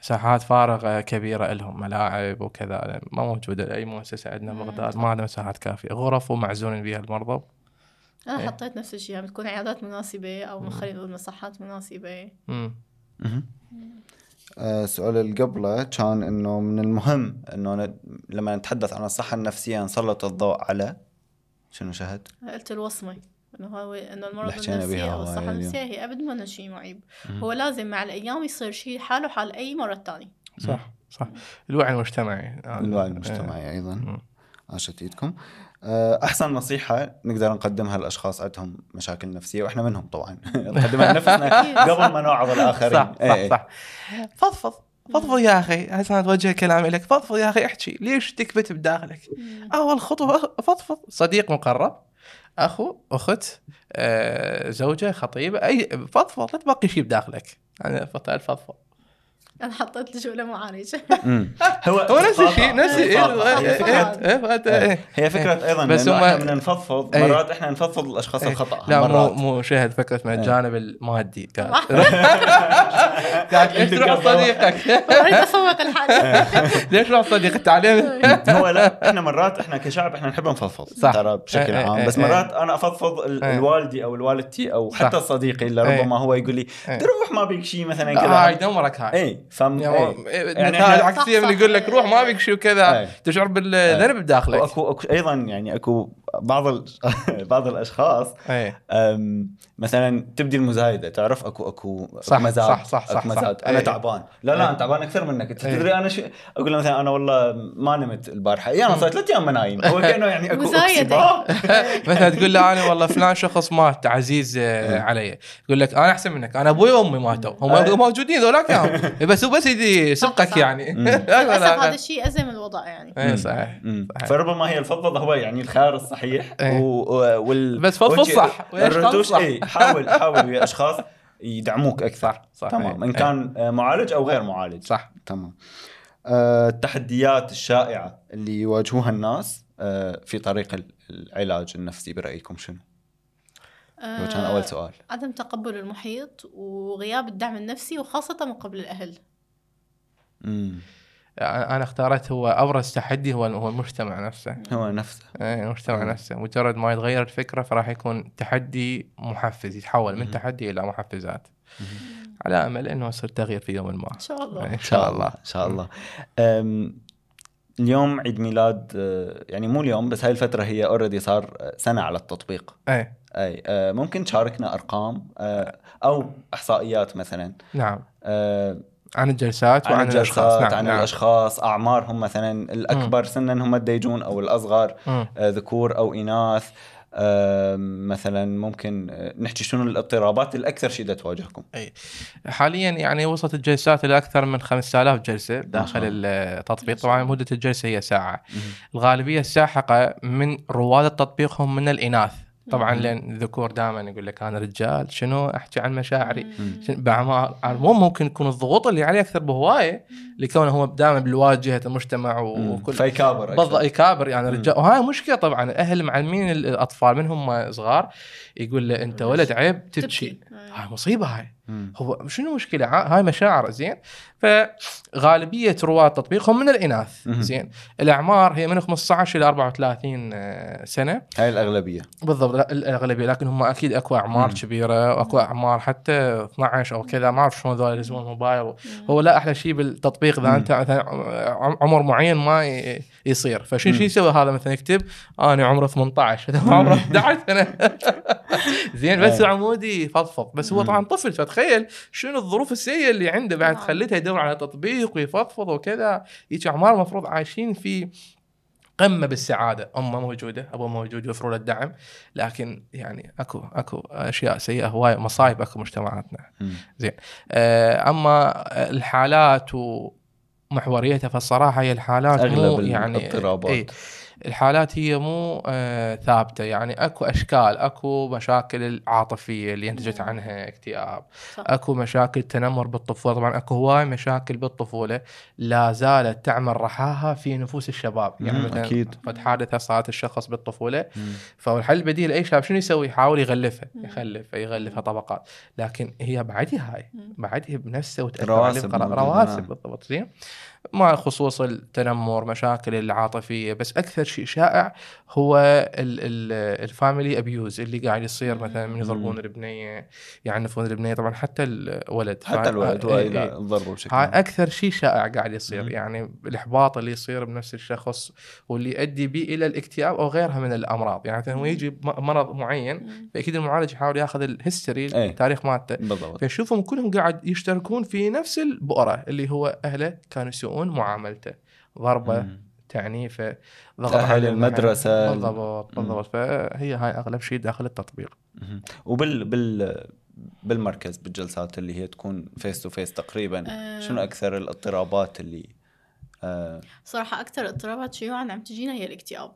S1: مساحات فارغة كبيرة لهم ملاعب وكذا ما موجودة لأي مؤسسة عندنا. بغداد ما عندها مساحات كافية غرف ومعزولين بها المرضى
S2: أنا
S1: إيه.
S2: حطيت نفس الشيء يعني بتكون عيادات مناسبة أو خلينا نقول مساحات مناسبة
S1: مم.
S3: مهم. آه، السؤال اللي قبله كان إنه من المهم إنه لما نتحدث عن الصحة النفسية نسلط الضوء على شنو شهد؟
S2: قلت الوصمة إنه هو
S3: إنه
S2: المرض النفسي
S3: أو
S2: الصحه. النفسية هي أبد ما شيء معيب. هو لازم مع الأيام يصير شيء حاله حال أي مرض ثاني
S1: صح صح الوعي المجتمعي
S3: الوعي المجتمعي
S1: أيضا.
S3: عاشت إيدكم آه، أحسن نصيحة نقدر نقدمها لاشخاص عندهم مشاكل نفسية وإحنا منهم طبعا. نقدمها لنفسنا قبل ما نوعظ الآخرين.
S1: صح صح
S3: إيه.
S1: صح. فضفض فضفض يا أخي هسه أتوجه كلامي لك فضفض يا أخي احكي. ليش تكبت بداخلك؟ أول خطوة فضفض. صديق مقرب أخو أخت آه، زوجة خطيبه أي فضفض. لا تبقي شيء بداخلك. أنا فضفض فضفض.
S2: أنا حطيت لجوله معالج
S3: مم. هو
S1: هو نفس الشيء نفس
S3: هي
S1: إيه،. إيه،. إيه، إيه.
S3: فكره أيضا
S1: بس
S3: إحنا بدنا نفضفض
S1: إيه.
S3: مرات إحنا نفضفض الأشخاص
S1: إيه.
S3: الخطأ
S1: لا مو مو شاهد فكرة من
S3: إيه.
S1: الجانب المادي قاعد قاعد ليش تروح صديقك
S2: أريد أسوق الحاجة
S1: ليش تروح صديقك تعلم
S3: هو لا إحنا مرات إحنا كشعب إحنا نحب نفضفض
S1: صح.
S3: ترى بشكل
S1: إيه، إيه،
S3: عام بس
S1: إيه.
S3: مرات أنا أفضفض ال-
S1: إيه.
S3: الوالدي أو الوالدتي
S1: أو.
S3: حتى صديقي اللي
S1: إيه.
S3: ربما هو يقول لي
S1: إيه.
S3: تروح ما بيك شيء مثلا
S1: لا، هاي
S3: كذا
S1: دمرك هاي
S3: اي فم
S1: يعني
S3: إيه. يعني
S1: النتائج
S3: إحنا-
S1: عكسيه من
S2: صح،
S1: يقول لك
S2: صح.
S1: روح ما بك شيء وكذا
S3: إيه.
S1: تشعر بالذنب بداخلك
S3: واكو اكو أيضا يعني أكو بعض ال... بعض الأشخاص مثلا تبدي المزايدة تعرف اكو أكو أكو
S1: صح،
S3: مزاج
S1: صح، صح، صح،
S3: أكو مزاج
S1: صح.
S3: أنا
S1: إيه.
S3: تعبان لا لا
S1: إيه.
S3: أنا تعبان أكثر منك أنت
S1: إيه.
S3: تدري أنا شو أقول له مثلا أنا والله ما نمت البارحة اي أنا صرت ثلاث أيام ما نايم هو كأنه يعني اكو. اكسباء
S1: مثلا تقول له أنا والله فلان شخص مات عزيز آه،
S3: إيه.
S1: علي يقول لك أنا أحسن منك أنا أبوي وأمي ماتوا هم
S3: إيه.
S1: موجودين ذولاك. بس هو بس يدي سبقك
S2: صح.
S1: يعني.
S2: للأسف هذا الشيء ازم الوضع يعني
S1: اي صحيح.
S3: فربما هي الفضفضه هو يعني الخيار الصحيح
S1: إيه.
S3: وال...
S1: بس فضفض صح،
S3: الرتوش. اي حاول حاول ويا أشخاص يدعموك أكثر
S1: صح صح
S3: تمام
S1: إيه.
S3: إن كان آه، معالج أو غير معالج
S1: صح
S3: تمام آه، التحديات الشائعة اللي يواجهوها الناس آه، في طريق ال- العلاج النفسي برأيكم شنو؟ هو كان أول سؤال.
S2: عدم تقبل المحيط وغياب الدعم النفسي وخاصة من قبل الأهل.
S3: مم.
S1: أنا اختارت هو أبرز تحدي هو هو المجتمع نفسه.
S3: هو نفسه.
S1: إيه المجتمع
S3: مم.
S1: نفسه. مجرد ما يتغير الفكرة فراح يكون تحدي محفز يتحول من
S3: مم.
S1: تحدي إلى محفزات. على أمل إنه يصير تغيير في يوم ما.
S2: إن شاء الله.
S1: إن شاء الله
S3: إن شاء الله. اليوم عيد ميلاد آه، يعني مو اليوم بس هاي الفترة هي اوريدي صار آه، سنة على التطبيق.
S1: إيه.
S3: أي آه، ممكن تشاركنا أرقام آه، أو إحصائيات مثلا.
S1: نعم.
S3: آه،
S1: عن الجلسات
S3: عن
S1: وعن الأشخاص.
S3: الجلسات
S1: نعم
S3: عن
S1: نعم.
S3: الأشخاص اعمارهم مثلا الأكبر سنا هم الديجون أو
S1: الأصغر.
S3: آه، ذكور أو إناث. آه، مثلا ممكن نحكي شنو الاضطرابات الأكثر شيء تواجهكم.
S1: حاليا يعني وصلت الجلسات إلى أكثر من 5000 جلسة داخل
S3: ما
S1: التطبيق. طبعا مدة الجلسة هي ساعة. الغالبية الساحقة من رواد التطبيق هم من الإناث. طبعا. لأن الذكور دائما يقول لك أنا رجال شنو؟ أحكي عن مشاعري. باعمار مو ممكن يكون الضغوط اللي عليه أكثر بهواية لكونه هو دائما بالواجهه المجتمع وكل
S3: فيكابر.
S1: بالضبط يكابر يعني. رجال. وهاي مشكلة طبعا. الأهل معلمين الأطفال من هم صغار يقول له أنت ولد عيب تبكي. هاي مصيبة هاي
S3: مم.
S1: هو شنو المشكلة هاي مشاعر زين فغالبية رواد التطبيق هم من الإناث
S3: مهم.
S1: زين الأعمار هي من 15 إلى 34 آه، سنة
S3: هاي الأغلبية
S1: بالضبط لا- الأغلبية لكن هم أكيد أكو أعمار
S3: مم.
S1: كبيرة وأكو أعمار حتى 12 أو كذا ما أعرف شلون ذول يلزمون موبايل
S2: مم.
S1: هو لا أحلى شيء بالتطبيق إذا
S3: مم.
S1: انت عمر معين ما ي- يصير فشو. شو يسوي هذا مثلا يكتب أنا عمره 18 هذا عمره 11 سنه زين بس
S3: إيه.
S1: عمودي يفضفض بس هو. طبعا طفل فتخيل شنو الظروف السيئة اللي عنده بعد
S2: نعم.
S1: خليته يدور على تطبيق ويفضفض وكذا هيك اعمار المفروض عايشين في قمة بالسعادة امه موجودة ابوه موجود يوفروا له الدعم لكن يعني أكو أكو أشياء سيئة هواي مصايب أكو مجتمعاتنا
S3: مم.
S1: آه، أما الحالات ومحوريتها فالصراحة هي الحالات مو
S3: اغلب
S1: يعني
S3: الاضطرابات.
S1: إيه. الحالات هي مو آه ثابتة يعني أكو أشكال أكو مشاكل العاطفية اللي نتجت
S2: مم.
S1: عنها اكتئاب
S2: صح.
S1: أكو مشاكل تنمر بالطفولة طبعا أكو هواي مشاكل بالطفولة لا زالت تعمل رحاها في نفوس الشباب يعني مثلا
S3: أكيد.
S1: فد حادثة صارت الشخص
S3: بالطفولة.
S1: فالحل البديل أي شاب شنو يسوي يحاول يغلفها
S2: مم.
S1: يخلفها يغلفها طبقات لكن هي بعدها هاي. بعدها بنفسه وتأثر
S3: رواسب
S1: عليه رواسب
S3: نعم.
S1: بالضبط زين مع خصوص التنمر مشاكل العاطفية بس أكثر شيء شائع هو ال- ال- ال family abuse اللي قاعد يصير. مثلا من يضربون البنية يعنفون البنية طبعا حتى الولد
S3: حتى الولد
S1: إيه
S3: هو
S1: إيه.
S3: لا ضربه بشكل
S1: هاي. أكثر شيء شائع قاعد يصير
S3: مم.
S1: يعني الإحباط اللي يصير بنفس الشخص واللي يؤدي به إلى الاكتئاب أو غيرها من الأمراض يعني مثلا هو يجي م- مرض معين
S2: مم.
S1: فأكيد المعالج يحاول ياخذ الهيستوري
S3: إيه.
S1: التاريخ مالته
S3: بالضبط
S1: فيشوفهم كلهم قاعد يشتركون في نفس البؤرة اللي هو أهله كانوا يسوون معاملته
S3: ضربة.
S1: تعنيفه ضغط
S3: أهل
S1: عليه
S3: المدرسة.
S1: بالضبط. بالضبط فهي هاي أغلب شيء داخل التطبيق.
S3: وبال بال بالمركز بالجلسات اللي هي تكون face to face تقريبا
S2: آه.
S3: شنو أكثر الاضطرابات اللي آه
S2: صراحة أكثر اضطرابات شيوعا عم تجينا هي الاكتئاب.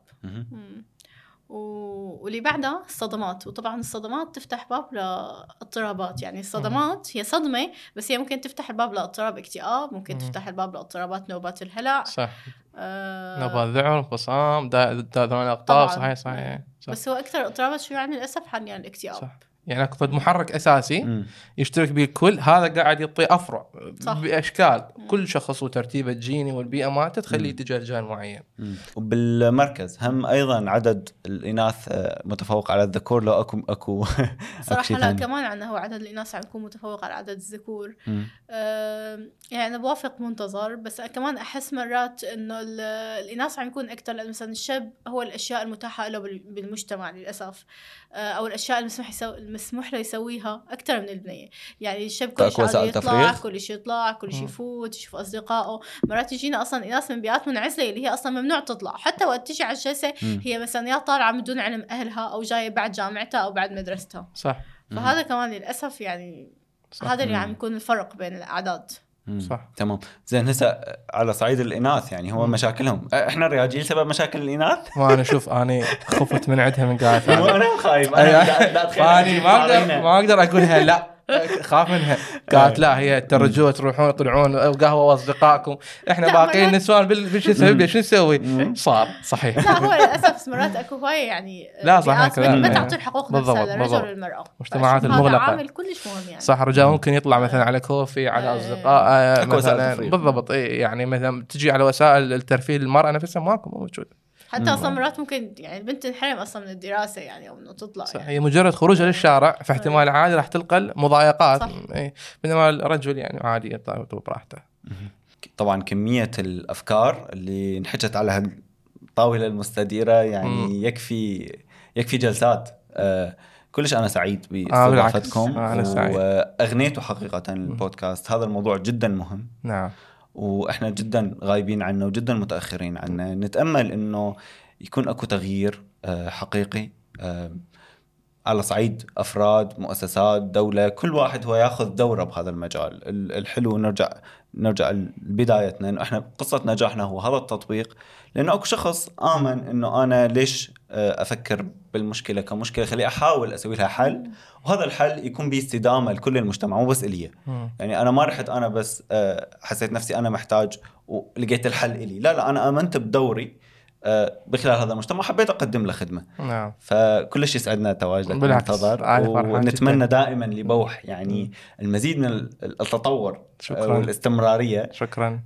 S2: واللي بعدها الصدمات. وطبعا الصدمات تفتح باب لاضطرابات يعني الصدمات هي صدمة بس هي ممكن تفتح الباب لاضطراب اكتئاب ممكن
S1: مم.
S2: تفتح الباب لاضطرابات نوبات الهلع.
S1: صح.
S2: آه
S1: نوبات ذعر انفصام دا- دا-. صحيح صحيح. صح.
S2: بس هو أكثر اضطرابات شيوعا للأسف حاليا الاكتئاب.
S1: صح. يعني أكو محرك أساسي
S3: مم.
S1: يشترك به الكل هذا قاعد يعطي أفرع
S2: صح.
S1: بأشكال
S2: مم.
S1: كل شخص وترتيبه الجيني والبيئة مالته تخليه. يتجه لجان معين
S3: مم. وبالمركز هم أيضا عدد الإناث آه، متفوق على الذكور لو أكو أكو
S2: صراحة
S3: شي
S2: لا. كمان عندنا هو عدد الإناث عم يكون متفوق على عدد الذكور. آه، يعني أنا بوافق منتظر بس كمان أحس مرات إنه ال- الإناث عم يكون أكثر لأنه مثلا الشاب هو الأشياء المتاحة له بال- بالمجتمع للأسف آه، أو الأشياء المسموح يسوي المسموح له يسويها أكثر من البنية يعني الشاب كل
S3: فأكو
S2: شيء يطلع
S3: تفريغ؟
S2: كل شيء يطلع كل شيء
S1: مم.
S2: يفوت يشوف أصدقائه مرات يجينا أصلا إناث من بيئات منعزلة اللي هي أصلا ممنوع تطلع حتى وقت تجي على الجلسة
S3: مم.
S2: هي مثلا يا طالعة من دون علم أهلها أو جاية بعد جامعتها أو بعد مدرستها
S1: صح
S2: فهذا كمان للأسف يعني
S1: صح
S2: هذا اللي
S3: مم.
S2: عم يكون الفرق بين الأعداد
S3: مم.
S1: صح.
S3: تمام. زين هسه على صعيد الإناث يعني هو. مشاكلهم. إحنا الرياجيل سبب مشاكل الإناث؟
S1: ما أنا شوف أنا خفت من عندها من قاعد
S3: أنا خايف. أنا
S1: ما
S3: أقدر.
S1: ما أقدر أقولها لا. خاف منها قالت لا هي ترجوا تروحون تطلعون قهوه وأصدقائكم
S2: إحنا
S1: باقيين نسوان بال- بالشو نسوي شو نسوي؟ صار صحيح
S2: لا هو للأسف مرات أكو هواي يعني
S1: لا، صح،
S2: ما
S3: إيه.
S2: تعطي الحقوق
S1: بالضبط،
S2: نفسها للرجل
S1: بالضبط.
S2: والمراه
S1: مجتمعات
S2: فأشوف هذا
S1: المغلقة.
S2: عامل كلش مهم يعني
S1: صح الرجال ممكن يطلع مثلا على كوفي على
S2: إيه.
S3: أصدقاء وسائل
S1: مثلا. بالضبط اي يعني مثلا تجي على وسائل الترفيه للمراه نفسها ماكو مو موجود
S2: حتى
S3: مم.
S2: أصلا مرات ممكن يعني البنت تنحرم أصلا من الدراسة يعني أو إنه تطلع
S1: صح
S2: يعني.
S1: هي مجرد خروجها للشارع فاحتمال عادي راح تلقى المضايقات
S2: صح.
S1: إيه. بينما الرجل يعني عادي يطلع براحته
S3: طبعا كمية الأفكار اللي انحكت على الطاوله المستديرة يعني
S1: مم.
S3: يكفي يكفي جلسات آه كلش أنا سعيد
S1: آه، بالعكس.
S3: باستضافتكم
S1: آه، أنا سعيد.
S3: وأغنيتوا حقيقه البودكاست هذا الموضوع جدا مهم
S1: نعم
S3: وإحنا جدا غايبين عنه وجدا متأخرين عنه. نتأمل إنه يكون أكو تغيير آه، حقيقي آه، على صعيد أفراد مؤسسات دولة كل واحد هو ياخذ دورة بهذا المجال. ال- الحلو نرجع نرجع لبدايتنا إنه إحنا قصة نجاحنا هو هذا التطبيق. لأنه أكو شخص آمن إنه أنا ليش آه، أفكر بالمشكلة كمشكلة خلي أحاول أسوي لها حل وهذا الحل يكون باستدامة لكل المجتمع مو بس
S1: إلي.
S3: يعني أنا ما رحت أنا بس آه، حسيت نفسي أنا محتاج ولقيت الحل إلي. لا لا أنا آمنت بدوري آه، بخلال هذا المجتمع وحبيت أقدم له خدمة.
S1: نعم.
S3: فكلش يسعدنا تواجدك
S1: فرحان
S3: ونتمنى
S1: جداً.
S3: دائما لبوح يعني المزيد من التطور
S1: شكراً.
S3: والاستمرارية.
S1: شكرا.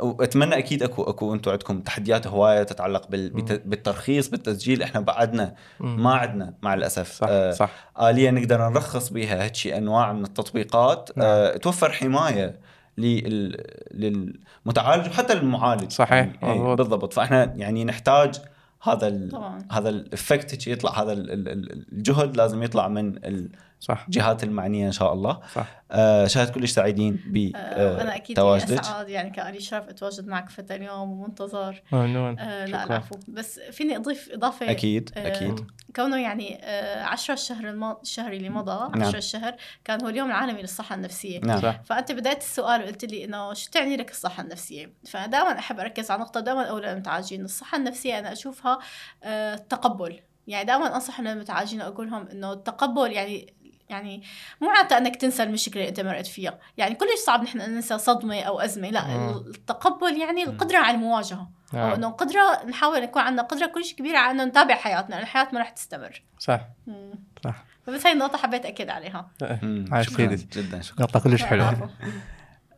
S3: واتمنى أكيد اكو أكو أنتم عندكم تحديات هواية تتعلق بال- بالترخيص بالتسجيل. إحنا بعدنا. ما عندنا مع الأسف.
S1: صح
S3: آه،
S1: صح.
S3: آلية نقدر نرخص بها هيك أنواع من التطبيقات.
S1: نعم.
S3: آه، توفر حماية لل- للمتعالج وحتى للمعالج.
S1: صحيح،
S3: يعني
S1: مضبوط.
S3: بالضبط. فإحنا يعني نحتاج هذا ال
S2: طبعا.
S3: هذا الإفكت هيك يطلع هذا ال- ال- ال- الجهد لازم يطلع من
S1: صح.
S3: الجهات المعنية إن شاء الله.
S1: صح.
S3: آه شاهد كلش سعيدين
S2: آه، وأنا أكيد يعني أسعد يعني كان لي شرف أتواجد معك فتى اليوم ومنتظر.
S1: ممنون
S2: آه لا. العفو بس فيني أضيف إضافة
S3: أكيد
S2: آه،
S3: أكيد.
S2: كونه يعني آه 10 الشهر الماضي الشهر اللي مضى 10
S3: نعم.
S2: الشهر كان هو اليوم العالمي للصحة النفسية.
S3: نعم.
S1: صح.
S2: فأنت بدايه السؤال وقلت لي إنه شو تعني لك الصحة النفسية؟ فدائما أحب أركز على نقطة دائما أقول للمتعالجين الصحة النفسية أنا أشوفها آه، تقبل. يعني دائما أنصح المتعالجين أقول لهم إنه التقبل يعني يعني مو معناتها إنك تنسى المشكلة اللي أنت مرقت فيها. يعني كلش صعب نحن ننسى صدمة أو أزمة. لا
S1: مم.
S2: التقبل يعني القدرة على المواجهة. أو
S1: نعم.
S2: إنه قدرة نحاول يكون عندنا قدرة كلش كبيرة على إنه نتابع حياتنا لأن الحياة ما راح تستمر.
S1: صح.
S2: مم.
S1: صح.
S2: فبس هاي النقطة حبيت أكد عليها.
S3: شكرا. جدا شكرا.
S1: نقطة كلش.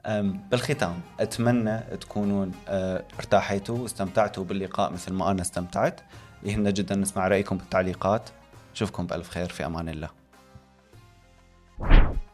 S3: أم، بالختام أتمنى تكونون أه، ارتاحيتوا واستمتعتوا باللقاء مثل ما أنا استمتعت. يهمنا جدا نسمع رأيكم بالتعليقات. نشوفكم بألف خير في أمان الله. you